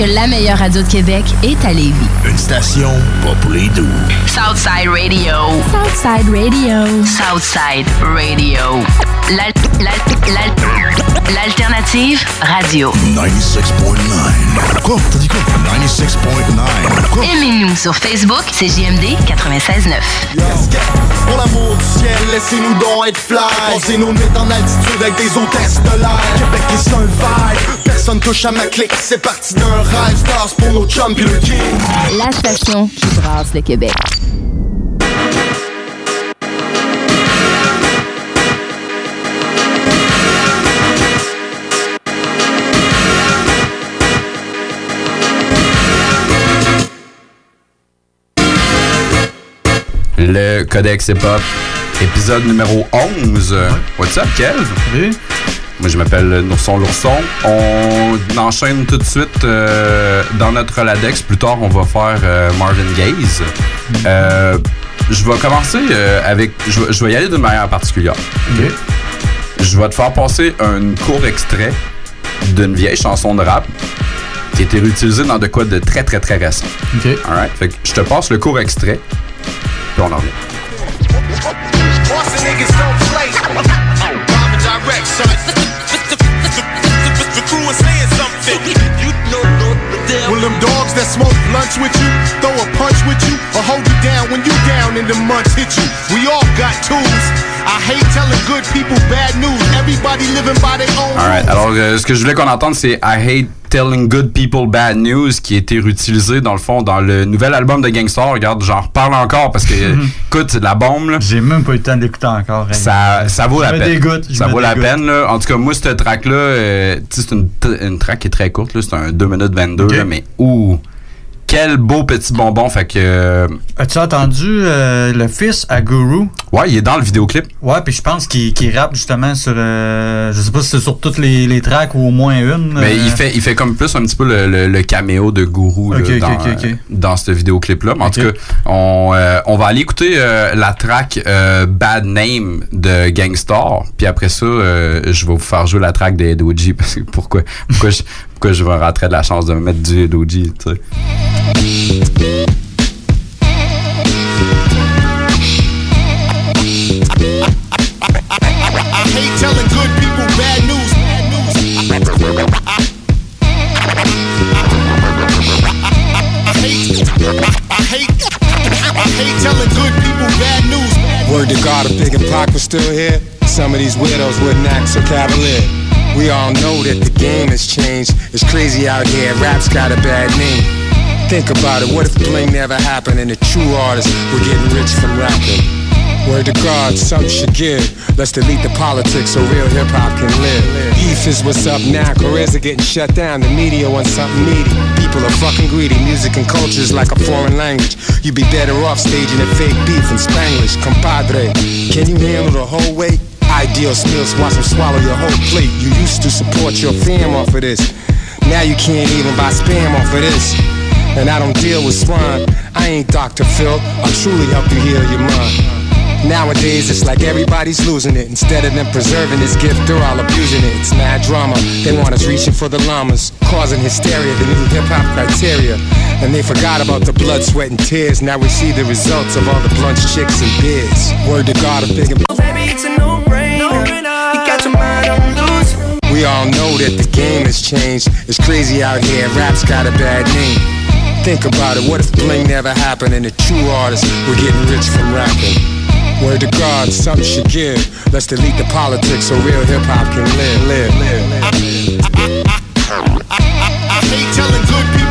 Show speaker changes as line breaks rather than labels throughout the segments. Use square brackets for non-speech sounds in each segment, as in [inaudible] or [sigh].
Que la meilleure radio de Québec est à Lévis.
Une station pas pour les doux.
Southside Radio. Southside Radio. Southside Radio. L'al- l'al- l'al- L'alternative radio.
96.9. Quoi? T'as dit quoi? 96.9. Quoi?
Aimez-nous sur Facebook, c'est JMD 96.9.
Pour l'amour du ciel, laissez-nous donc être fly nos nuits en altitude avec des hôtesses de l'air Québec est un vibe, personne touche à ma clique C'est parti d'un rêve, stars pour nos chums pis le king
La station qui brasse le Québec.
Le Codex Hip-Hop, épisode numéro 11. What's up, Kev? Moi, je m'appelle Nourson Lourson. On enchaîne tout de suite euh, dans notre Roladex. Plus tard, on va faire euh, Marvin Gaze. Euh, je vais commencer euh, avec... Je vais- je vais y aller d'une manière particulière. Je vais te faire passer un court extrait d'une vieille chanson de rap qui a été réutilisée dans de quoi de très, très, très récent.
OK.
Alright? Fait que je te passe le court extrait, puis on en revient.
Boston niggas don't play and direct, son The crew is saying something You know the deal When them dogs that smoke lunch with you Throw a punch with you Or hold you down when you down and the months hit you. We all got tools. I hate telling good people bad news. Everybody living by their own
Alright, alors euh, ce que je voulais qu'on entende, c'est I Hate Telling Good People Bad News qui a été réutilisé dans le fond dans le nouvel album de Gangstar. Regarde, j'en reparle encore parce que, [laughs] écoute, c'est de la bombe là.
J'ai même pas eu le temps d'écouter encore. hein.
Ça, ça vaut
Je
la
me
peine.
dégoûte,
ça vaut la peine. Là. En tout cas, moi, cette track-là, euh, c'est une, une track qui est très courte. là. C'est un 2 minutes 22.
Ok.
là, mais ouh, quel beau petit bonbon. Fait que, euh,
As-tu entendu euh, le fils à Guru?
ouais, il est dans le vidéoclip.
Ouais, puis je pense qu'il rappe justement sur. euh, je sais pas si c'est sur toutes les, les tracks ou au moins une.
Mais
euh,
il fait, il fait comme plus un petit peu le, le- le caméo de Guru là, dans, dans ce vidéoclip-là. Mais en tout cas, on, on va aller écouter la track Bad Name de Gangstar. Puis après ça, je vais vous faire jouer la track des Doji. Parce que pourquoi, pourquoi, je, pourquoi je vais rentrer de la chance de me mettre du Doji, tu sais.
Word to God, if Big and Pac was still here, some of these widows wouldn't act so cavalier. We all know that the game has changed. It's crazy out here, rap's got a bad name. Think about it, what if bling never happened and the true artists were getting rich from rapping? Word to God, something should give. Let's delete the politics so real hip hop can live. Beef is what's up now, careers are getting shut down. The media wants something meaty. People are fucking greedy. Music and culture is like a foreign language. You'd be better off staging a fake beef in Spanglish. Compadre, can you handle the whole weight? Ideal skills, watch them swallow your whole plate. You used to support your fam off of this. Now you can't even buy spam off of this. And I don't deal with swine. I ain't Dr. Phil. I'll truly help you heal your mind. Nowadays, it's like everybody's losing it. Instead of them preserving this gift, they're all abusing it. It's mad drama. They want us reaching for the llamas, causing hysteria, the new hip hop criteria. And they forgot about the blood, sweat, and tears. Now we see the results of all the blunts, chicks, and beers. Word to God, big and
Baby, it's a no-brainer.
We all know that the game has changed. It's crazy out here, rap's got a bad name. Think about it, what if bling never happened and the true artists were getting rich from rapping? Word to God, something should give. Let's delete the politics so real hip hop can live, live, live, live.
I hate telling good people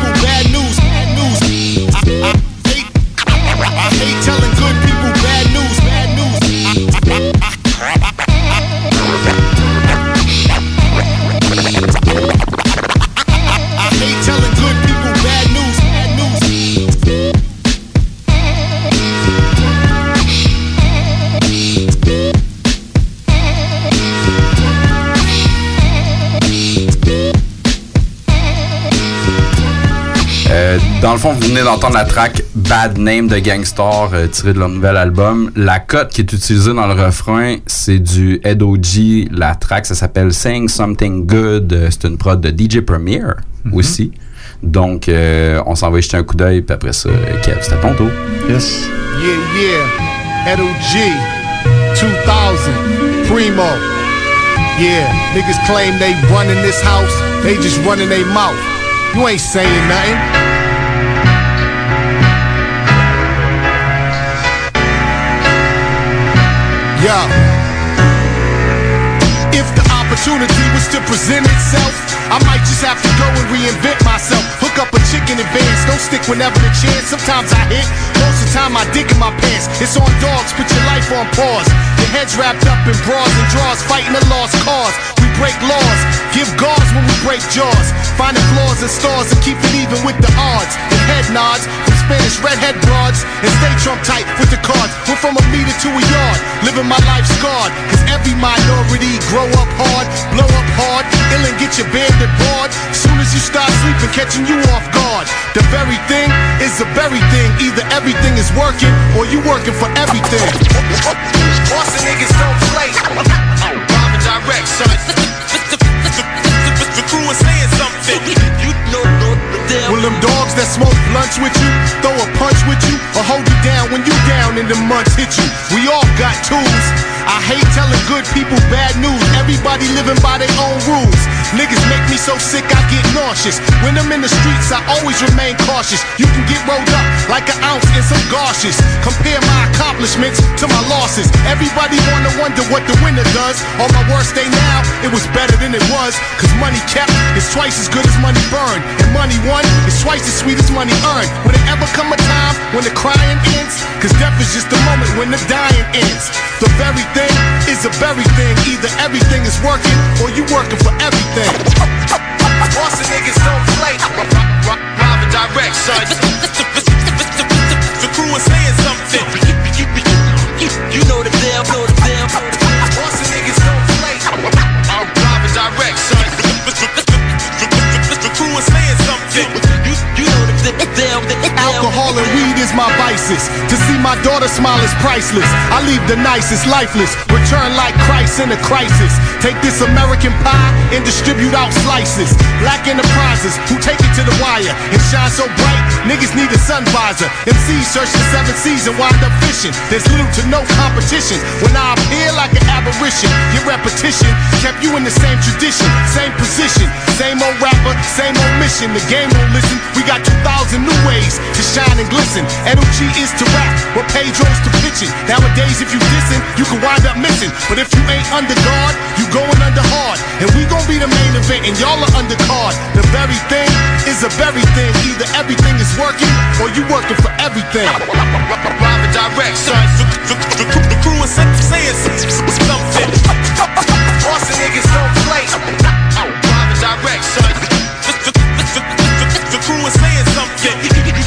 le fond, vous venez d'entendre la track Bad Name de Gangstar euh, tirée de leur nouvel album. La cote qui est utilisée dans le refrain, c'est du Ed O.G. La track, ça s'appelle Saying Something Good. Euh, C'est une prod de DJ Premier aussi. Donc, euh, on s'en va y jeter un coup d'œil, puis après ça, Kev, c'est à ton tour.
Yes.
Yeah, yeah. Edo G. 2000. Primo. Yeah. Niggas claim they running this house. They just running their mouth. You ain't saying nothing. Yeah. If the opportunity was to present itself, I might just have to go and reinvent myself. Hook up a chick in advance, don't stick whenever the chance. Sometimes I hit, most of the time I dig in my pants. It's on dogs, put your life on pause. Your head's wrapped up in bras and draws, fighting a lost cause. Break laws, give guards when we break jaws. Finding flaws in stars and keep it even with the odds. And head nods from Spanish redhead broads and stay Trump tight with the cards. We're from a meter to a yard, living my life scarred. Cause every minority grow up hard, blow up hard, ill and get your bandit bored. Soon as you start sleeping, catching you off guard. The very thing is the very thing. Either everything is working or you working for everything. Boston niggas don't play. [laughs] And direct, son. Something. You know. Will them dogs that smoke blunts with you, throw a punch with you, or hold you down when you down and the months hit you? We all got tools. I hate telling good people bad news. Everybody living by their own rules. Niggas make me so sick I get nauseous. When I'm in the streets, I always remain cautious. You can get rolled up like an ounce in some gauzes. Compare my accomplishments to my losses. Everybody wanna wonder what the winner does. On my worst day now, it was better than it was. Cause money kept is twice as good as money burned. And money won is twice as sweet as money earned. Will there ever come a time when the crying ends? Cause death is just the moment when the dying ends. The very thing is a very thing. Either everything is working or you working for everything. Boston niggas don't play. Rob and direct, son. The crew is saying something. You know the deal, know the deal. Boston niggas don't play. Rob and direct, son. The crew is saying something. You, you know the deal. Alcohol and weed is my vices. To see my daughter smile is priceless. I leave the nicest lifeless. Return like Christ in a crisis. Take this American pie and distribute out slices. Black enterprises who take it to the wire and shine so bright. Niggas need a sun visor. MCs search the seven seas and wind up fishing. There's little to no competition. When I appear like an apparition, your repetition kept you in the same tradition, same position, same old rapper, same old mission. The game won't listen. We got 2,000 new ways to shine and glisten. Energy is to rap, what Pedro's to pitching. Nowadays, if you dissing, you can wind up missing. But if you ain't under guard, you going under hard. And we gon' be the main event, and y'all are under card. The very thing is a very thing. Either everything is working, or you working for everything. Private direct, son. The, the, the, the crew is saying something. Boston niggas don't play. Private direct, son. The crew is saying something.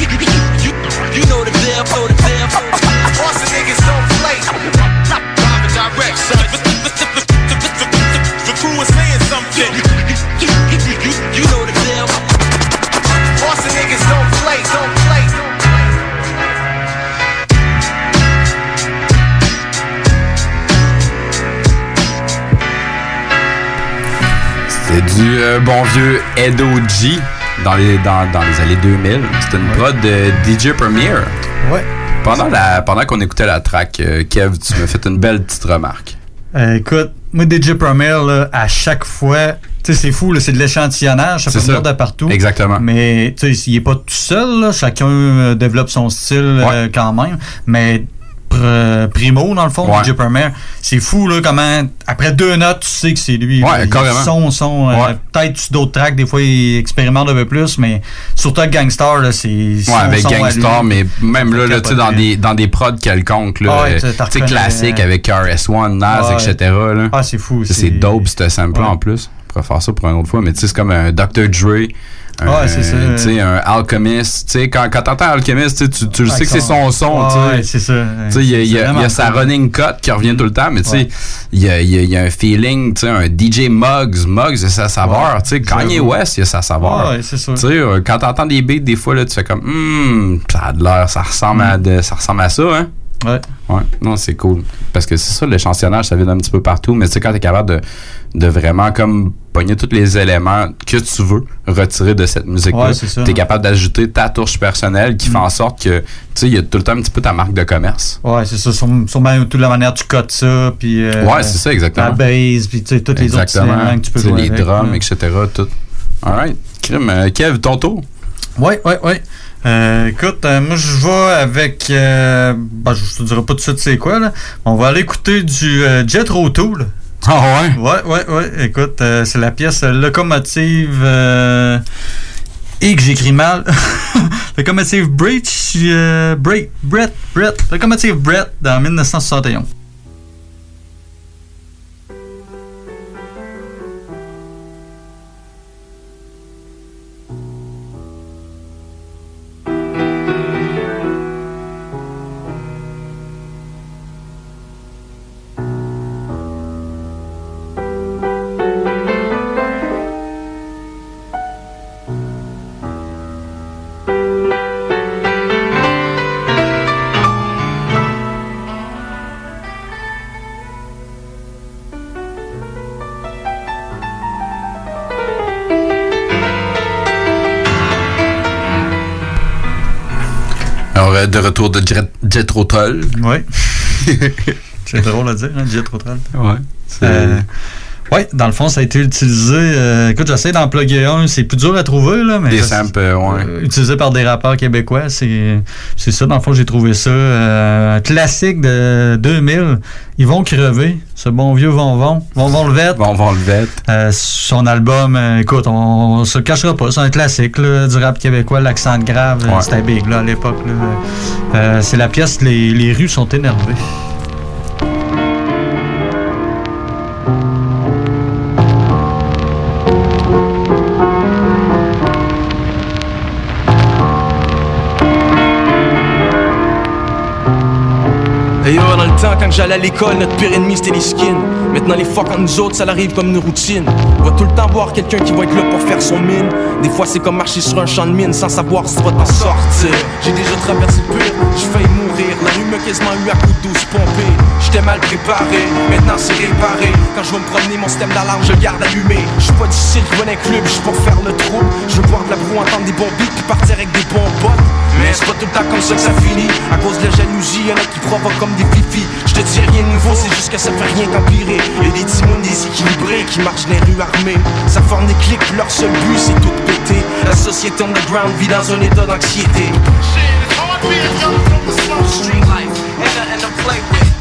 Du euh, bon vieux Edo G dans les, dans, dans les années 2000. C'était une prod de DJ Premier.
Ouais.
Pendant, la, pendant qu'on écoutait la track, euh, Kev, tu m'as fait une belle petite remarque.
Euh, écoute, moi, DJ Premier, là, à chaque fois, tu sais, c'est fou, là, c'est de l'échantillonnage, ça
ça.
venir de partout.
Exactement.
Mais, tu sais, il est pas tout seul, là, chacun développe son style quand même. Mais pr- Primo, dans le fond,
Ouais.
DJ Premier, c'est fou, là, comment, après deux notes, tu sais que c'est lui.
Ouais, carrément.
Son, son, euh,
Ouais.
peut-être sur d'autres tracks, des fois, il expérimente un peu plus, mais surtout avec Gangstar, là, c'est.
Ouais, avec Gangstar, mais même là, là tu sais, dans des, dans des prods quelconques, là,
Ah
euh,
tu-
sais,
reconnais-
classiques avec KRS-One, Nas,
Ouais.
etc. Là.
Ah, c'est fou.
C'est dope, ce sample en plus. On pourrait faire ça pour une autre fois, mais tu sais, c'est comme un Dr. Dre. Un,
Ouais, c'est ça.
tu sais, un Alchemist. Tu sais, quand, quand t'entends Alchemist, tu tu, le sais que c'est son son. tu sais.
Ouais, c'est ça.
Tu sais, il y a, sa running cut qui revient tout le temps, mais tu sais, il y a, un feeling, tu sais, un DJ Muggs, Muggs, il a sa saveur. Tu sais, Kanye. West, il a sa saveur.
Ouais, c'est ça.
Tu sais, euh, quand t'entends des beats, des fois, là, tu fais comme, hum, ça a de l'air, ça ressemble, à de- ça ressemble à ça, hein.
Ouais.
Ouais, non, c'est cool. Parce que c'est ça, l'échantillonnage, ça vient d'un petit peu partout, mais tu sais, quand t'es capable de, de vraiment comme pogner tous les éléments que tu veux retirer de cette musique-là,
Ouais, ça.
t'es capable d'ajouter ta touche personnelle qui fait en sorte que, tu sais, il y a tout le temps un petit peu ta marque de commerce.
Ouais, c'est ça. Sûrement toute la manière tu cotes ça, puis. euh,
Ouais, c'est ça, exactement.
La bass, puis tu sais, tous les autres éléments que tu peux
Tu
jouer
les
avec,
drums, etc. Tout. Alright. Crime. Euh, Kev, ton tour?
Ouais, ouais, ouais. Euh, écoute, euh, moi je vais avec. Euh, ben, je te dirai pas tout de suite c'est quoi, là. On va aller écouter du euh, Jet Tool.
Ah ouais?
Ouais, ouais, ouais. Écoute, c'est la pièce Locomotive. Et que j'écris mal. [laughs] Locomotive Breach. Brett, Brett, Brett. Locomotive Brett dans 1961.
Retour de Jet, Tull.
Ouais. [laughs] c'est drôle à dire, hein, Jet Tool.
Ouais.
Ouais, dans le fond, ça a été utilisé. euh, écoute, j'essaie d'en plugger un. C'est plus dur à trouver, là. Mais
Des samples, euh, ouais.
euh, utilisé par des rappeurs québécois. C'est c'est ça, dans le fond, j'ai trouvé ça. euh, classique de 2000. Ils vont crever. Ce bon vieux Von Von. Von Von le Vette.
Bon, on va le vête.
Euh, son album, euh, écoute, on, on se le cachera pas, c'est un classique là, du rap québécois, l'accent grave,
Ouais.
c'était big là, à l'époque. là. Euh, c'est la pièce les, les rues sont énervées.
Quand j'allais à l'école, notre pire ennemi c'était les skins. Maintenant, les fuck entre nous autres, ça arrive comme une routine. On va tout le temps voir quelqu'un qui va être là pour faire son mine. Des fois, c'est comme marcher sur un champ de mine sans savoir si tu vas t'en sortir. J'ai déjà traversé le pire, j'ai failli mourir. La rue m'a quasiment eu à coups de douce pompé. J'étais mal préparé, maintenant c'est réparé. Quand je vais me promener, mon système d'alarme, je garde allumé. Je suis pas du dans un club, je pour faire le trou. Je veux boire de la broue, entendre des bons beats, puis partir avec des bons potes. Mais c'est pas tout le temps comme ça que ça finit. À cause de la jalousie, y'en a qui provoquent comme des fifis. Je te dis rien de nouveau, c'est juste que ça fait rien qu'empirer. Y'a des timons déséquilibrés qui marchent les rues armées. Ça forme des clics, leur seul but c'est tout péter. La société underground vit dans un état d'anxiété.
Street life, ain't nothing to play with.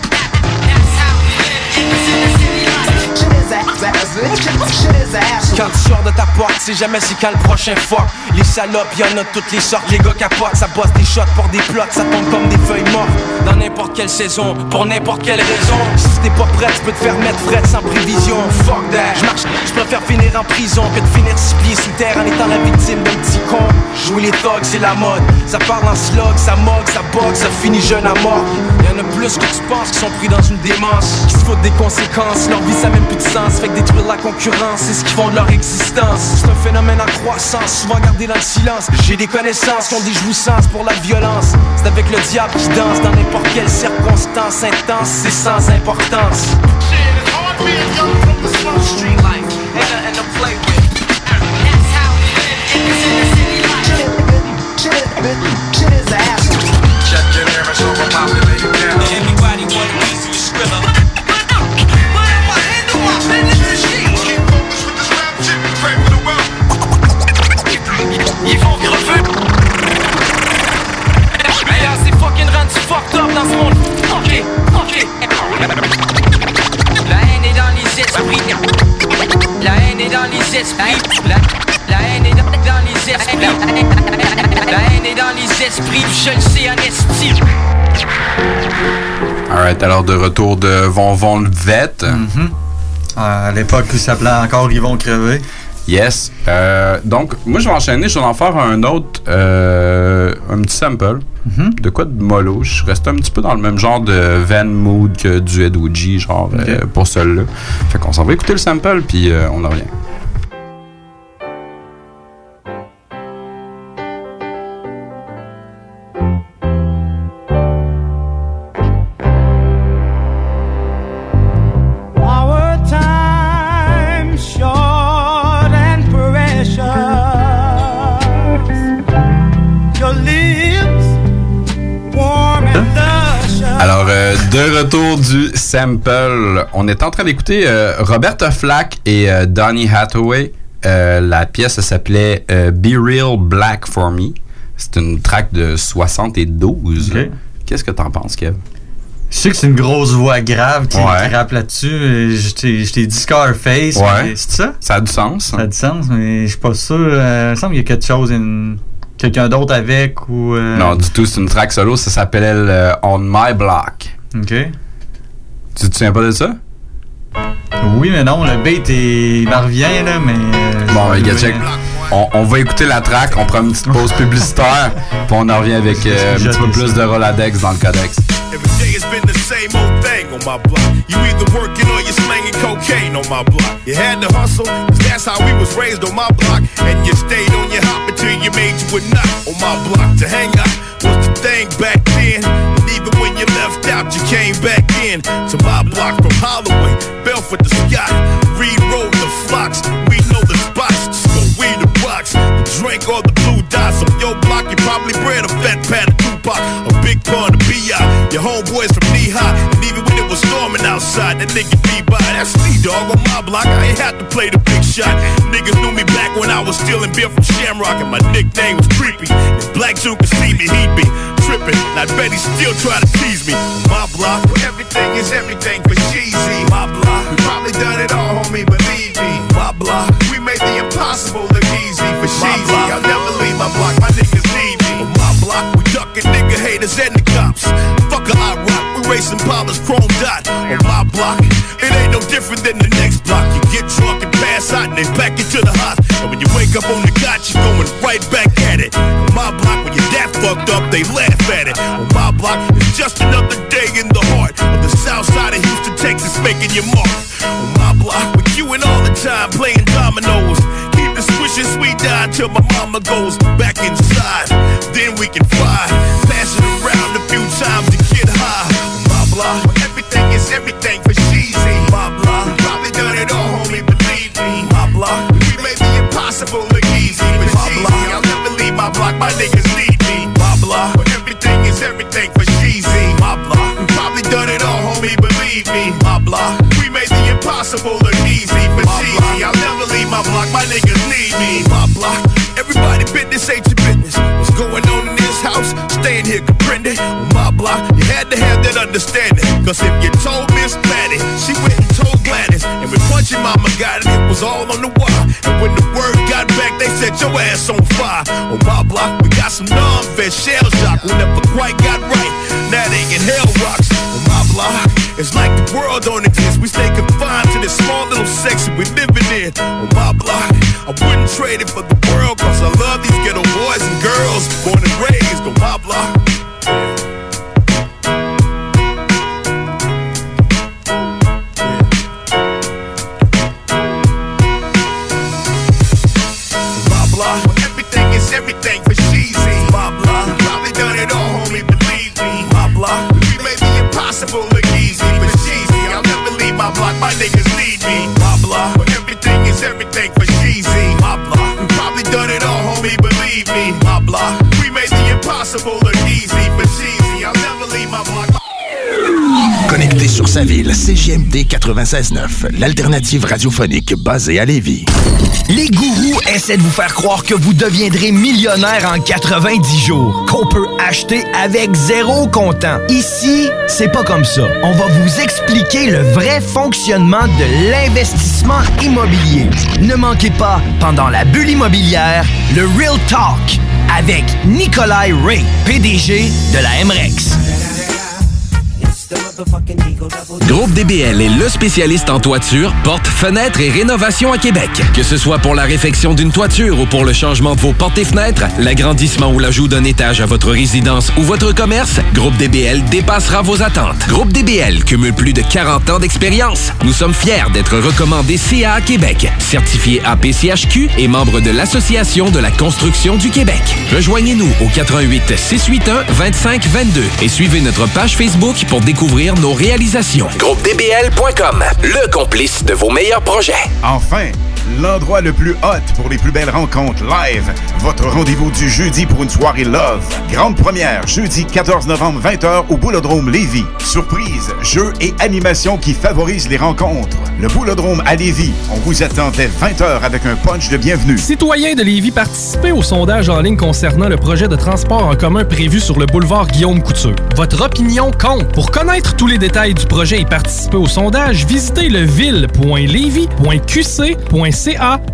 Quand tu sors de ta porte, c'est jamais c'est quand le prochain fuck. Les salopes, y'en a toutes les sortes. Les gars capotent, ça bosse des shots pour des plots, ça tombe comme des feuilles mortes. Dans n'importe quelle saison, pour n'importe quelle raison. Si t'es pas prêt, tu peux te faire mettre fret sans prévision. Fuck that. Je marche, je préfère finir en prison que de finir six pieds sous terre en étant la victime d'un petit con. Jouer les thugs, c'est la mode. Ça parle en slog, ça moque, ça boxe, ça finit jeune à mort. Y'en a plus que tu penses qui sont pris dans une démence. Qui se foutent des conséquences, leur vie ça a même plus de sens. Détruire la concurrence, c'est ce qui font de leur existence. C'est un phénomène en croissance, souvent gardé dans le silence. J'ai des connaissances qui ont des jouissances pour la violence. C'est avec le diable qui danse dans n'importe quelle circonstance intense, c'est sans importance.
Haine est dans les esprits. La, la haine est dans, dans les esprits. La haine est dans les esprits. Je le sais en estime.
Alright, alors de retour de Von Von le vête.
À l'époque, il s'appelait encore Ils vont crever.
Yes. Euh, donc, moi, je vais enchaîner. Je vais en faire un autre, euh, un petit sample. De quoi de mollo? Je reste un petit peu dans le même genre de Van Mood que du Ed Oji, genre, euh, pour celui-là. Fait qu'on s'en va écouter le sample, puis on en revient. Sample. On est en train d'écouter euh, Roberta Flack et euh, Donny Hathaway. Euh, la pièce s'appelait euh, Be Real Black for Me. C'est une track de 72.
Ok.
Qu'est-ce que t'en penses, Kev?
Je sais que c'est une grosse voix grave qui,
Ouais.
qui rappe là-dessus. Je t'ai dit Scarface.
Ouais.
C'est ça?
Ça a du sens.
Ça a du sens, mais je suis pas sûr. Il me semble qu'il y a quelque chose, une- quelqu'un d'autre avec ou. euh,
Non, du tout, c'est une track solo. Ça s'appelait euh, On My Block.
Ok.
Tu te souviens pas de ça?
Oui, mais non, le est- il m'en revient, là, mais. euh,
Bon, regarde, check. On, on va écouter la track, on prend une petite pause publicitaire, puis on en revient avec euh, un petit peu plus de Roladex dans le codex.
Every day has been the same old thing on my block. You either working or you're slanging cocaine on my block. You had to hustle, 'cause that's how we was raised on my block. And you stayed on your hop until you made you a nut on my block. To hang out was the thing back then. And even when you left out, you came back in to my block from Holloway, Belford to Scott. Road the flocks. We know the spots. Just go weed the rocks. Drink all the blue dots on your block. You probably bred a fat pat of Tupac. Big part of B.I. Your homeboys from knee high. And even when it was storming outside, that nigga be by. That's me, dog, on my block. I ain't had to play the big shot. Niggas knew me back when I was stealing beer from Shamrock, and my nickname was Creepy. If Black June could see me, he'd be tripping. And I bet he still try to tease me. My block, where everything is everything for cheesy. My block, we probably done it all, homie, believe me. My block, we made the impossible look easy for cheesy. I'll never leave my block, my niggas need me. On my block, we ducking nigga haters and the cops. Fuck a I rock, we racing bombers, chrome dot. On my block, it ain't no different than the next block. You get drunk and pass out and they back into the hot. And when you wake up on the got, you're going right back at it. On my block, when you're that fucked up, they laugh at it. On my block, it's just another day in the heart of the south side of Houston, Texas, making your mark. On my block, with you and all the time playing dominoes. Keep the swishing sweet die till my mama goes back inside. Then we can fly, impossible look easy. But my block, I'll never leave my block, my niggas need me. My block, where everything is everything for cheesy. Block, we probably done it all, homie, believe me. My block, we made the impossible look easy. But cheesy, I'll never leave my block, my niggas need me. My block, everybody business ain't your business. What's going on in this house? Staying here, comprende? On my block, you had to have that understanding. Cause if you told Miss Gladys, she went and told Gladys. And when Punchy Mama got it, it was all on the wire. Your ass on fire. On my block, we got some non-vet shell shock. We never quite got right. Now they in hell rocks. On my block, it's like the world don't exist. We stay confined to this small little section we living in. On my block, I wouldn't trade it for the world. Cause I love these ghetto boys and girls. Born
sa ville, CJMD 96.9, l'alternative radiophonique basée à Lévis.
Les gourous essaient de vous faire croire que vous deviendrez millionnaire en 90 jours, qu'on peut acheter avec zéro comptant. Ici, c'est pas comme ça. On va vous expliquer le vrai fonctionnement de l'investissement immobilier. Ne manquez pas, pendant la bulle immobilière, le Real Talk avec Nikolai Ray, PDG de la MREX.
Groupe DBL est le spécialiste en toiture, portes, fenêtres et rénovation à Québec. Que ce soit pour la réfection d'une toiture ou pour le changement de vos portes et fenêtres, l'agrandissement ou l'ajout d'un étage à votre résidence ou votre commerce, Groupe DBL dépassera vos attentes. Groupe DBL cumule plus de 40 ans d'expérience. Nous sommes fiers d'être recommandés CA à Québec, certifié APCHQ et membre de l'Association de la construction du Québec. Rejoignez-nous au 88 681 25 22 et suivez notre page Facebook pour découvrir nos réalisations. GroupeDBL.com, le complice de vos meilleurs projets.
Enfin, l'endroit le plus hot pour les plus belles rencontres live. Votre rendez-vous du jeudi pour une soirée love. Grande première, jeudi 14 novembre 20h au Boulodrome Lévis. Surprise, jeux et animations qui favorisent les rencontres. Le Boulodrome à Lévis, on vous attend dès 20h avec un punch de bienvenue.
Citoyens de Lévis, participez au sondage en ligne concernant le projet de transport en commun prévu sur le boulevard Guillaume Couture. Votre opinion compte. Pour connaître tous les détails du projet et participer au sondage, visitez le ville.levy.qc.ca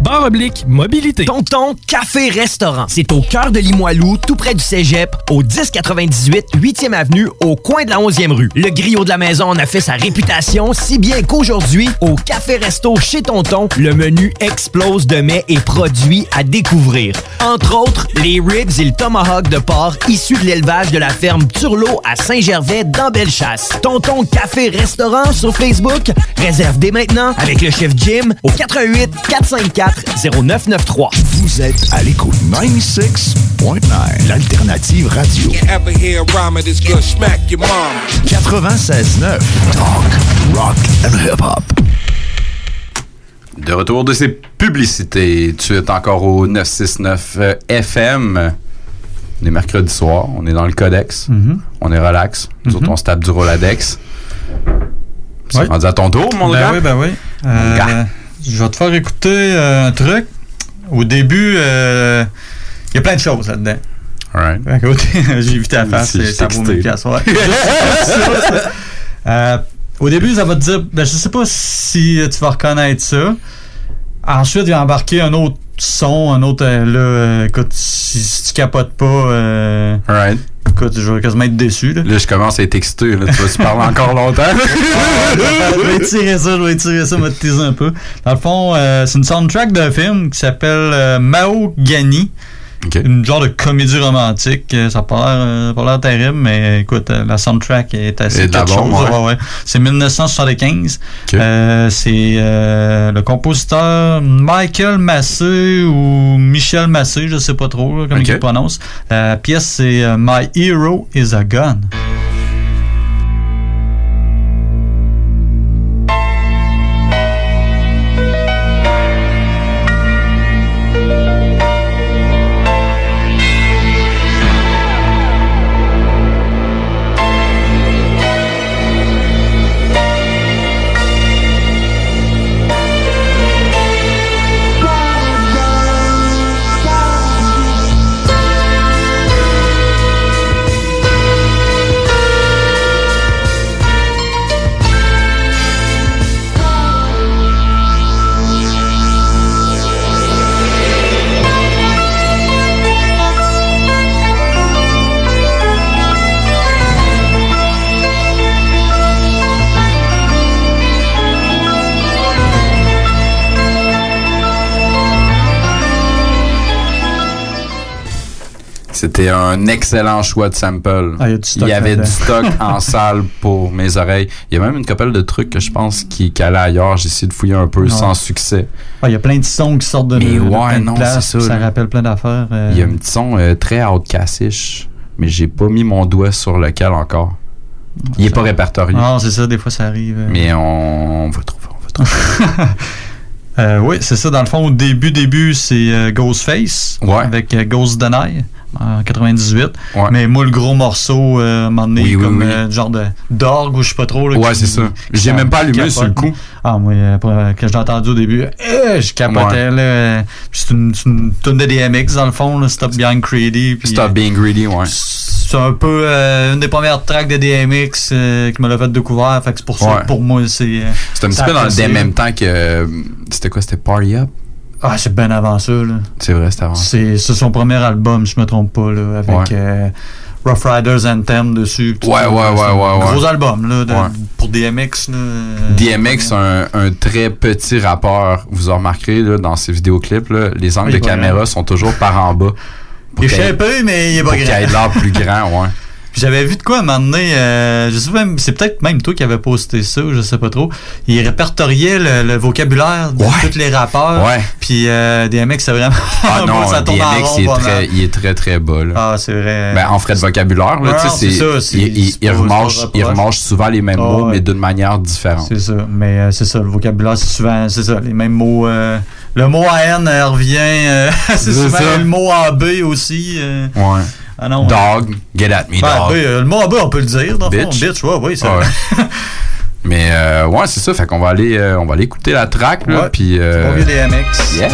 barre oblique mobilité.
Tonton Café Restaurant. C'est au cœur de Limoilou, tout près du Cégep, au 1098 8e avenue, au coin de la 11e rue. Le griot de la maison en a fait sa réputation, si bien qu'aujourd'hui, au Café Resto chez Tonton, le menu explose de mets et produits à découvrir. Entre autres, les ribs et le tomahawk de porc issus de l'élevage de la ferme Turlot à Saint-Gervais dans Bellechasse. Tonton Café Restaurant sur Facebook. Réserve dès maintenant avec le chef Jim au 88 454 0993.
Vous êtes à l'écoute 96.9, l'alternative radio.
Ever hear a rhyme of this good smack your mom?
96.9, talk, rock and hip-hop.
De retour de ces publicités, tu es encore au 969 euh, FM. On est mercredi soir, on est dans le codex,
Mhm.
on est relax. Nous autres, on se tape du Roladex. C'est
Ouais.
rendu à ton tour, mon
ben
gars?
oui, ben oui.
Mon
Euh,
gars.
Je vais te faire écouter euh, un truc. Au début, euh, il y a plein de choses là-dedans. Que, [laughs] J'ai évité
je
c'est- ça vaut
t'excité.
1000 piastres, ouais. [laughs] Euh, au début, ça va te dire, ben, je sais pas si tu vas reconnaître ça. Ensuite, il va embarquer un autre son, un autre, là, écoute, si, si tu capotes pas, euh,
Alright.
Écoute, je vais quasiment être déçu, là.
Là, je commence à être excité. Là. Tu vas-tu parler encore longtemps? [laughs]
je vais étirer ça, je vais étirer ça, me teaser un peu. Dans le fond, euh, c'est une soundtrack d'un film qui s'appelle euh, Mao Gani. Une genre de comédie romantique. Euh, Ça n'a pas l'air euh, pas l'air terrible, mais écoute, euh, la soundtrack est assez
Et
quelque chose.
ouais.
Ouais, ouais. C'est 1975. Euh, c'est euh, le compositeur Michael Massé ou Michel Massé, je sais pas trop là, comment
Ok.
il prononce. La pièce, c'est My Hero is a Gun.
C'était un excellent choix de sample.
Ah, il y
Il avait du stock [laughs] en salle pour mes oreilles. Il y a même une couple de trucs que je pense qui, qui allaient ailleurs. J'ai essayé de fouiller un peu
Ouais.
sans succès.
Ah, Il y a plein de sons qui sortent de,
Mais
de
ouais,
de
non,
places,
c'est ça,
Ça rappelle plein d'affaires. euh.
Il y a un petit son euh, très outcastish, mais j'ai pas mis mon doigt sur lequel encore. Il est pas répertorié.
Non, c'est ça, des fois ça arrive. euh.
Mais on, on va trouver, on va trouver. [laughs]
Euh, oui, c'est ça. Dans le fond, au début, début, c'est euh, Ghostface avec euh, Ghost Deny en 98. Mais moi, le gros morceau, euh, à un moment donné,
Oui,
comme
oui.
euh, genre de d'orgue ou je sais pas trop. là,
Ouais, c'est ça. J'ai même pas allumé
capote.
sur le coup.
Ah, moi, euh, euh, quand j'ai entendu au début, euh, je capotais.
Ouais.
C'est une, tonne de DMX, dans le fond, là, Stop Being Greedy. puis,
Stop being greedy, ouais.
c'est un peu une des premières tracks de DMX qui me l'a fait découvrir. Fait que c'est pour
Ouais.
que pour moi, c'est.
C'est un petit peu dans le même temps que. C'était quoi C'était Party Up?
Ah, c'est bien avant ça, là.
C'est vrai, c'était avant.
C'est c'est son premier album, je me trompe pas, là, avec
Ouais.
euh, Rough Riders Anthem dessus.
Ouais, ouais, ouais,
C'est un
ouais,
Gros album, là, de-
Ouais.
pour DMX, là. euh,
DMX, un, un très petit rappeur. Vous en remarquerez là, dans ses vidéoclips, là, les angles de caméra
grand.
sont toujours par en bas. Pour
Il est shapé, mais il est pas
pour qu'il
grand.
ait l'air plus grand, [laughs] ouais.
J'avais vu de quoi à un moment donné, euh, je sais pas, c'est peut-être même toi qui avais posté ça, je sais pas trop. Il répertoriait le, le vocabulaire de tous les rappeurs.
Ouais.
Puis euh, DMX, c'est vraiment. [laughs]
Ah non,
ça tourne
DMX,
rond
il est, très, il est très, très bas. Là.
Ah, c'est vrai.
Ben, en frais de vocabulaire, là, tu sais,
non, c'est ça, c'est-
il, remange, souvent les mêmes
Ah,
mots,
ouais.
mais d'une manière différente.
C'est ça, mais euh, c'est ça, le vocabulaire, c'est souvent, c'est ça, les mêmes mots, euh, Le mot AN euh, revient. euh, [laughs] c'est
C'est
souvent
ça.
le mot AB aussi.
Ouais.
Ah non.
Dog, get at me,
Ben,
dog.
B, euh, le mot on peut le dire. Dans le fond.
Bitch.
Bitch, ouais, oui, ça.
Ouais. [laughs] Mais euh, ouais, c'est ça. Fait qu'on va aller, euh, on va aller écouter la track là,
Ouais.
puis. euh,
Bon vieux DMX.
Yeah.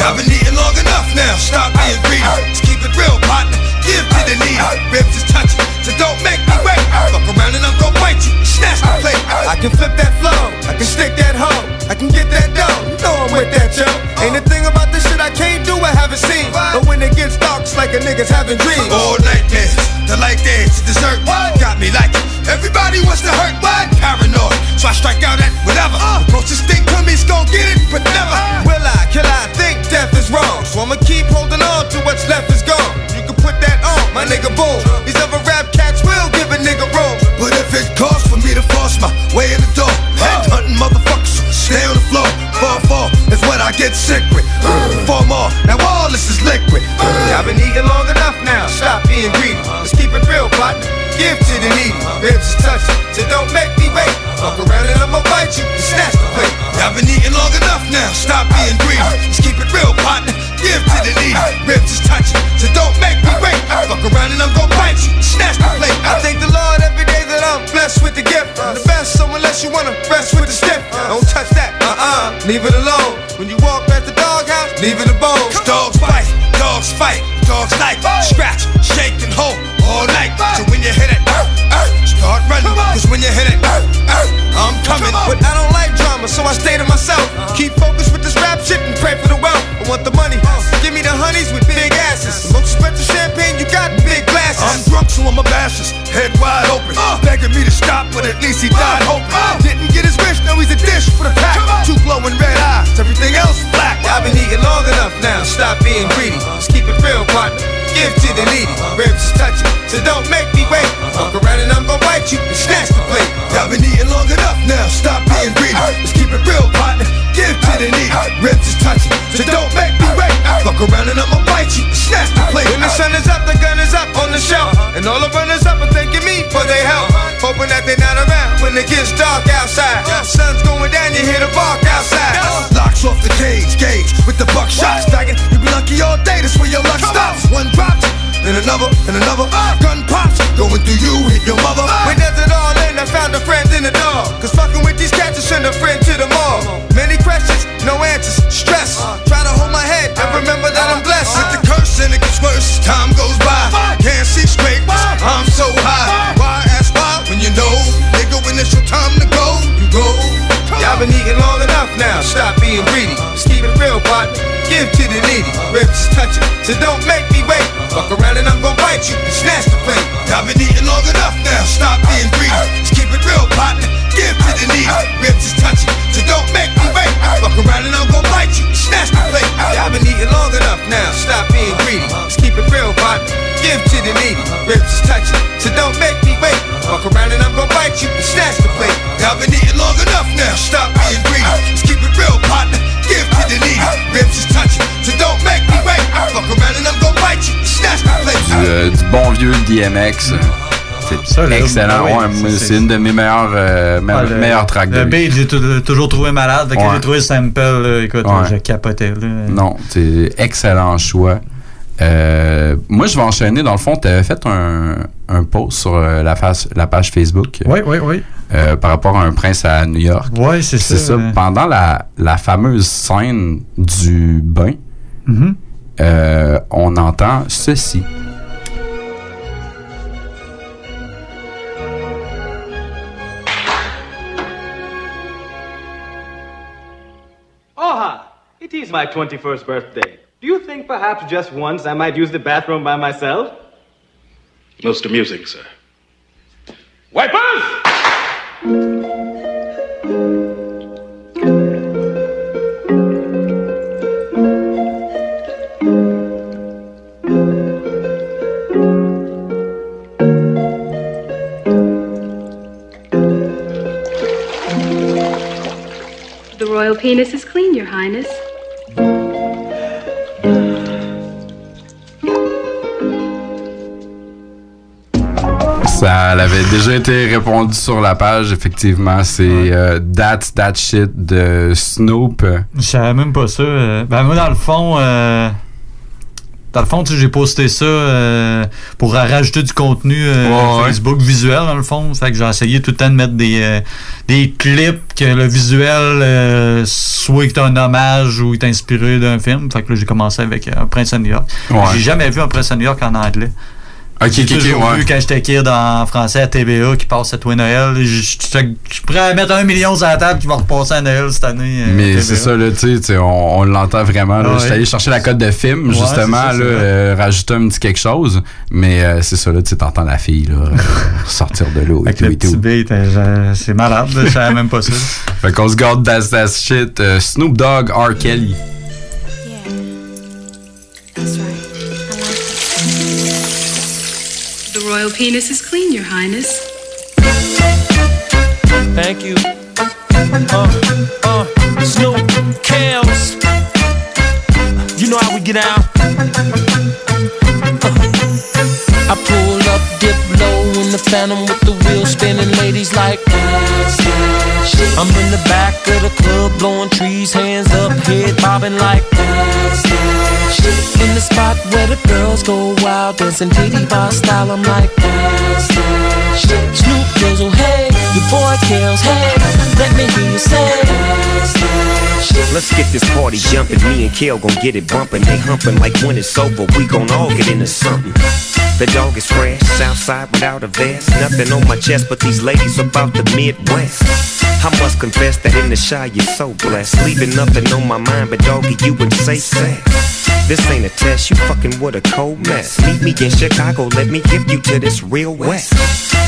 I've been eating long enough now, stop being greedy. Let's keep it real, partner. Give to the needy. Ribs is touching, so don't make me wait. Fuck around and I'm gonna bite you, snatch the plate. I can flip that flow, I can stick that hoe, I can get that dough. You know I'm with that, yo. Uh. Ain't a thing about this shit I can't do, I haven't seen. But when it gets dark, it's like a nigga's having dreams. All nightmares, the light dance, dessert. Got me like it. Everybody wants to hurt, what? Paranoid, so I strike out at whatever. Uh. The closest thing to me's gon' get it, but never. Uh. Will I, kill I think death is wrong. So I'ma keep holding on to what's left is gone. You put that on, my nigga bull. These other rap cats will give a nigga room. But if it costs for me to force my way in the door, head hunting motherfuckers, stay on the floor. Fall, fall, is what I get sick with. Four more, now all this is liquid. I've been eating long enough now, stop being greedy. Let's keep it real, partner. Give to the needy. Ribs is touching, so don't make me wait. Fuck around and I'ma bite you snatch the plate. I've been eating long enough now, stop being greedy. Let's keep it real, partner. Give to the needy. Ribs is touching, so don't make me wait. Fuck around and I'm gonna bite you snatch the plate. I thank the Lord every day that I'm blessed with the gift. I'm the best, so unless you wanna rest with the stiff, don't touch that. Uh-uh, leave it alone. When you walk past the doghouse, leave it alone. Dogs bite, dogs fight, dogs like scratch, shake and hold all night. So when you hit it, uh, uh, start running. Cause when you hit it, uh, uh, I'm coming. But I don't like drama, so I stay to myself. Keep focused with this rap shit and pray for the wealth. I want the money. Give me the honeys with big asses. The most expensive champagne you got in big glasses. I'm drunk, so I'm a bashes. Head wide open. Begging me to stop, but at least he died hoping. Didn't get his wish, now he's a dish for the pack. Two glowing red eyes, everything else black. I've been eating long enough now, stop being greedy. Let's keep it real, partner. Give to the needy. Ribs is touching, so don't make me wait. Fuck around and I'm gonna bite you and snatch the plate. I've been eating long enough now, stop being greedy. Let's keep it real, partner. Give to the needy. Ribs is touching, so don't make me wait. Fuck around and I'ma bite you and snatch the plate. When the sun is up, the gun is up on the shelf. And all the runners up are thanking me for their help. Hoping that they're not around when it gets dark outside. Sun's going down, you hear the bark outside. Locks off the cage, gauge with the buckshot stacking. You be lucky all day, that's where your luck stops. One drops, then another, then another. Ah, gun pops, going through you, hit your mother. Ah. We does it all in, I found a friend in the dog. Cause fucking with these cats, you send a friend to the mall. Many questions, no answers, stress. Uh. Try to hold my head and remember that I'm uh. blessed. With the curse and it gets worse time goes by. Can't see straight, I'm so high. Why why you know, nigga, when it's your time to go, you go. Y'all been eating long enough now, stop being greedy. Just keep it real, partner. Give to the needy. Ribs touching, so don't make me wait. Fuck around and I'm gonna bite you and snatch the plate. Y'all been eating long enough now, stop being greedy. Just keep it real, partner. Give to the needy. Ribs is touching, so don't make me wait. Fuck around and I'm gonna bite you snatch the plate. Y'all been eating long enough now, stop being greedy. Just keep it real, partner. Give to the needy. Ribs is touching, so don't make me wait. Fuck around and I'm gonna bite you snatch the plate. Y'all been eating long enough now, stop being greedy. Just keep it real, partner. Give to the needy. Ribs is touching, so don't make me wait. Fuck around and I'm gonna bite you snatch the plate.
Du, euh, du bon vieux DMX. C'est
là,
excellent.
oui,
Ouais,
c'est-
une de mes meilleures, euh, me-
Ah, le-
meilleures tracks de
Le beat, j'ai tou- toujours trouvé malade.
Ouais.
j'ai trouvé le sample, là, écoute,
Ouais.
je capotais. Là.
Non, c'est excellent choix. Euh, moi, je vais enchaîner. Dans le fond, tu avais fait un, un post sur euh, la, face, la page Facebook.
Oui, oui, oui.
euh, par rapport à un prince à New York.
Oui, c'est ça. Euh.
Pendant la, la fameuse scène du bain,
Mhm.
euh, on entend ceci.
It is my 21st birthday. Do you think perhaps just once I might use the bathroom by myself?
Most amusing, sir.
Wipers!
The royal penis is clean, Your Highness.
Ça avait déjà été répondu sur la page, effectivement. C'est euh, That's That Shit de Snoop.
Je savais même pas ça. euh. Ben, moi, dans le fond, euh, dans le fond, tu sais, j'ai posté ça euh, pour rajouter du contenu
ouais.
Facebook visuel, dans le fond. Fait que j'ai essayé tout le temps de mettre des, des clips que le visuel soit est un hommage ou est inspiré d'un film. Fait que là, j'ai commencé avec Un Prince à New York.
Ouais.
J'ai jamais vu Un Prince à New York en anglais.
Ok,
J'ai
ok, ok,
toujours
ouais.
vu quand j'étais kid en français à TVA qui passe à toi Noël. Je je- je- je suis prêt à mettre un million sur la table qui va repasser à Noël cette année. euh,
Mais c'est ça, là, tu sais, on, on l'entend vraiment. là.
Ah ouais.
J'étais allé chercher la cote de film,
Ouais,
justement,
ça,
là, euh, rajouter un petit quelque chose. Mais euh, c'est ça, là, tu sais, t'entends la fille, là, [laughs] sortir de l'eau et tout
le
et tout.
c'est malade, je savais même pas ça. [laughs]
Fait qu'on se garde That's That Shit. euh, Snoop Dogg, R. Kelly.
The royal penis is clean, Your Highness.
Thank you. Uh, uh, Snoop, Kels. You know how we get out. Uh, I pull up, dip low in the phantom with the wheel spinning. Ladies like, I'm in the back of the club blowing trees, hands up, head bobbing like. In the spot where the girls go wild, dancing titty bar style. I'm like, that. Snoop Dizzle, hey, Kels, hey, let me hear you say.
Let's get this party jumping. Me and Kale gon' get it bumping. They humping like when it's over. We gon' all get into something. The dog is fresh, Southside without a vest. Nothing on my chest, but these ladies about the Midwest. I must confess that in the shy you're so blessed. Leaving nothing on my mind, but doggy, you would say sex. This ain't a test, you fucking with a cold mess. Meet me in Chicago, let me give you to this real west.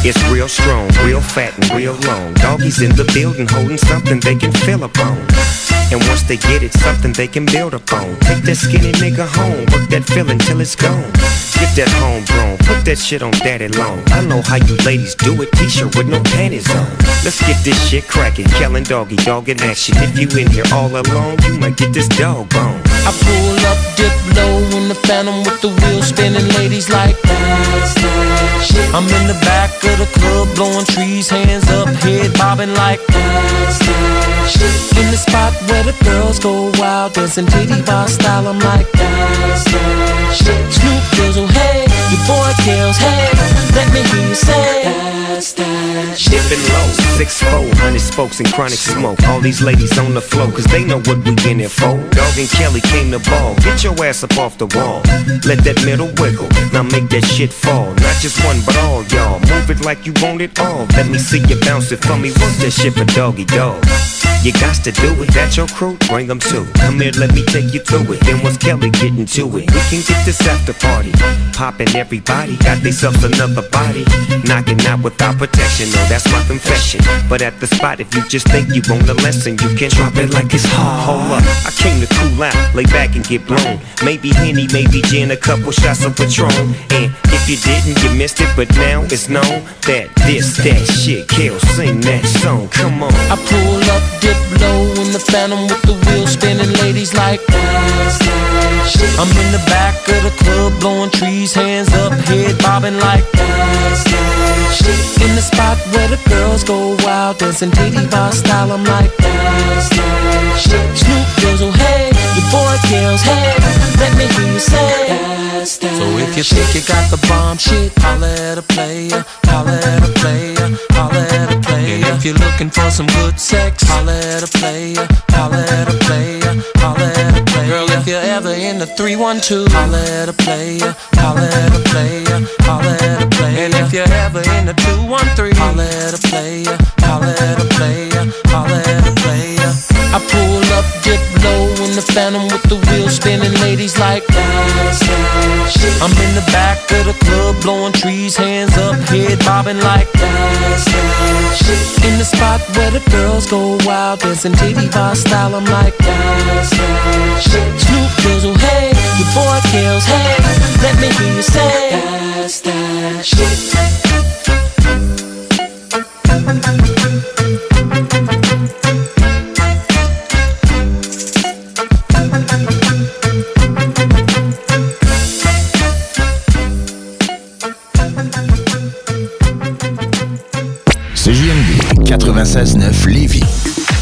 It's real strong, real fat, and real long. Doggies in the building holding something they can feel upon. And once they get it, something they can build upon. Take that skinny nigga home, work that feeling till it's gone. Get that homegrown, put that shit on daddy long. I know how you ladies do it, t-shirt with no panties on. Let's get this shit cracking, Kellen doggy dog in action. If you in here all alone, you might get this dog bone.
I pull up, dip low in the phantom with the wheel spinning. Ladies like, that. I'm in the back of the club blowing trees, hands up, head bobbing like. That. Shit in the spot where the girls go wild, dancing titty bar style. I'm like, Shit, Snoop Dizzle, hey, your boy Kels, hey, let me hear you say.
Dipping low, six four, hundred spokes and chronic smoke. All these ladies on the floor, cause they know what we in it for. Dog and Kelly came to ball. Get your ass up off the wall. Let that middle wiggle. Now make that shit fall. Not just one, but all y'all. Move it like you want it all. Let me see you bounce it for me. Work that shit for doggy dog. You got to do it. That's your crew. Bring them too. Come here, let me take you through it. Then once Kelly getting to it, we can get this after party. Popping everybody. Got themselves another body. Knocking out without protection. No, that's my confession. But at the spot, if you just think you want a lesson, you can drop it like it's hot. Hold up. I came to cool out, lay back and get blown. Maybe Henny, maybe gin, a couple shots of Patron. And if you didn't, you missed it. But now it's known that this, that shit, Kill, sing that song. Come on.
I pull up, dip low in the phantom with the wheel spinning. Ladies like, this, that shit. I'm in the back of the club blowing trees, hands up, head bobbing like. this, that shit. In the spot where the girls go wild, dancing titty bar style. I'm like, this, that shit. Snoop Dizzle, hey, your boy Kels, hey, let me hear you say. So if you think you got the bomb shit, holla at a player, holla at a player, holla at a player. And if you're looking for some good sex, holla at a player, holla at a player, holla at a player. Girl, if you're ever in the 312, holla at a player, holla at a player, holla at a player. And if you're ever in the 213, holla at a player, holla at a player, holla at a player. The phantom with the wheel spinning. Ladies like, I'm in the back of the club blowing trees, hands up, head bobbing like. That's that shit. In the spot where the girls go wild, dancing titty bar style. I'm like, that Shit Snoop Dizzle, oh, hey, your boy Kels, hey, let me hear you say, that's that shit.
96.9 Lévis.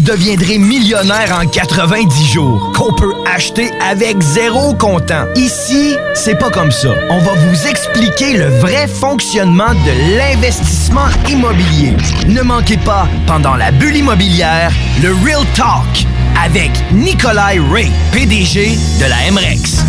deviendrez millionnaire en 90 jours, qu'on peut acheter avec zéro comptant. Ici, c'est pas comme ça. On va vous expliquer le vrai fonctionnement de l'investissement immobilier. Ne manquez pas, pendant la bulle immobilière, le Real Talk avec Nikolai Ray, PDG de la MREX.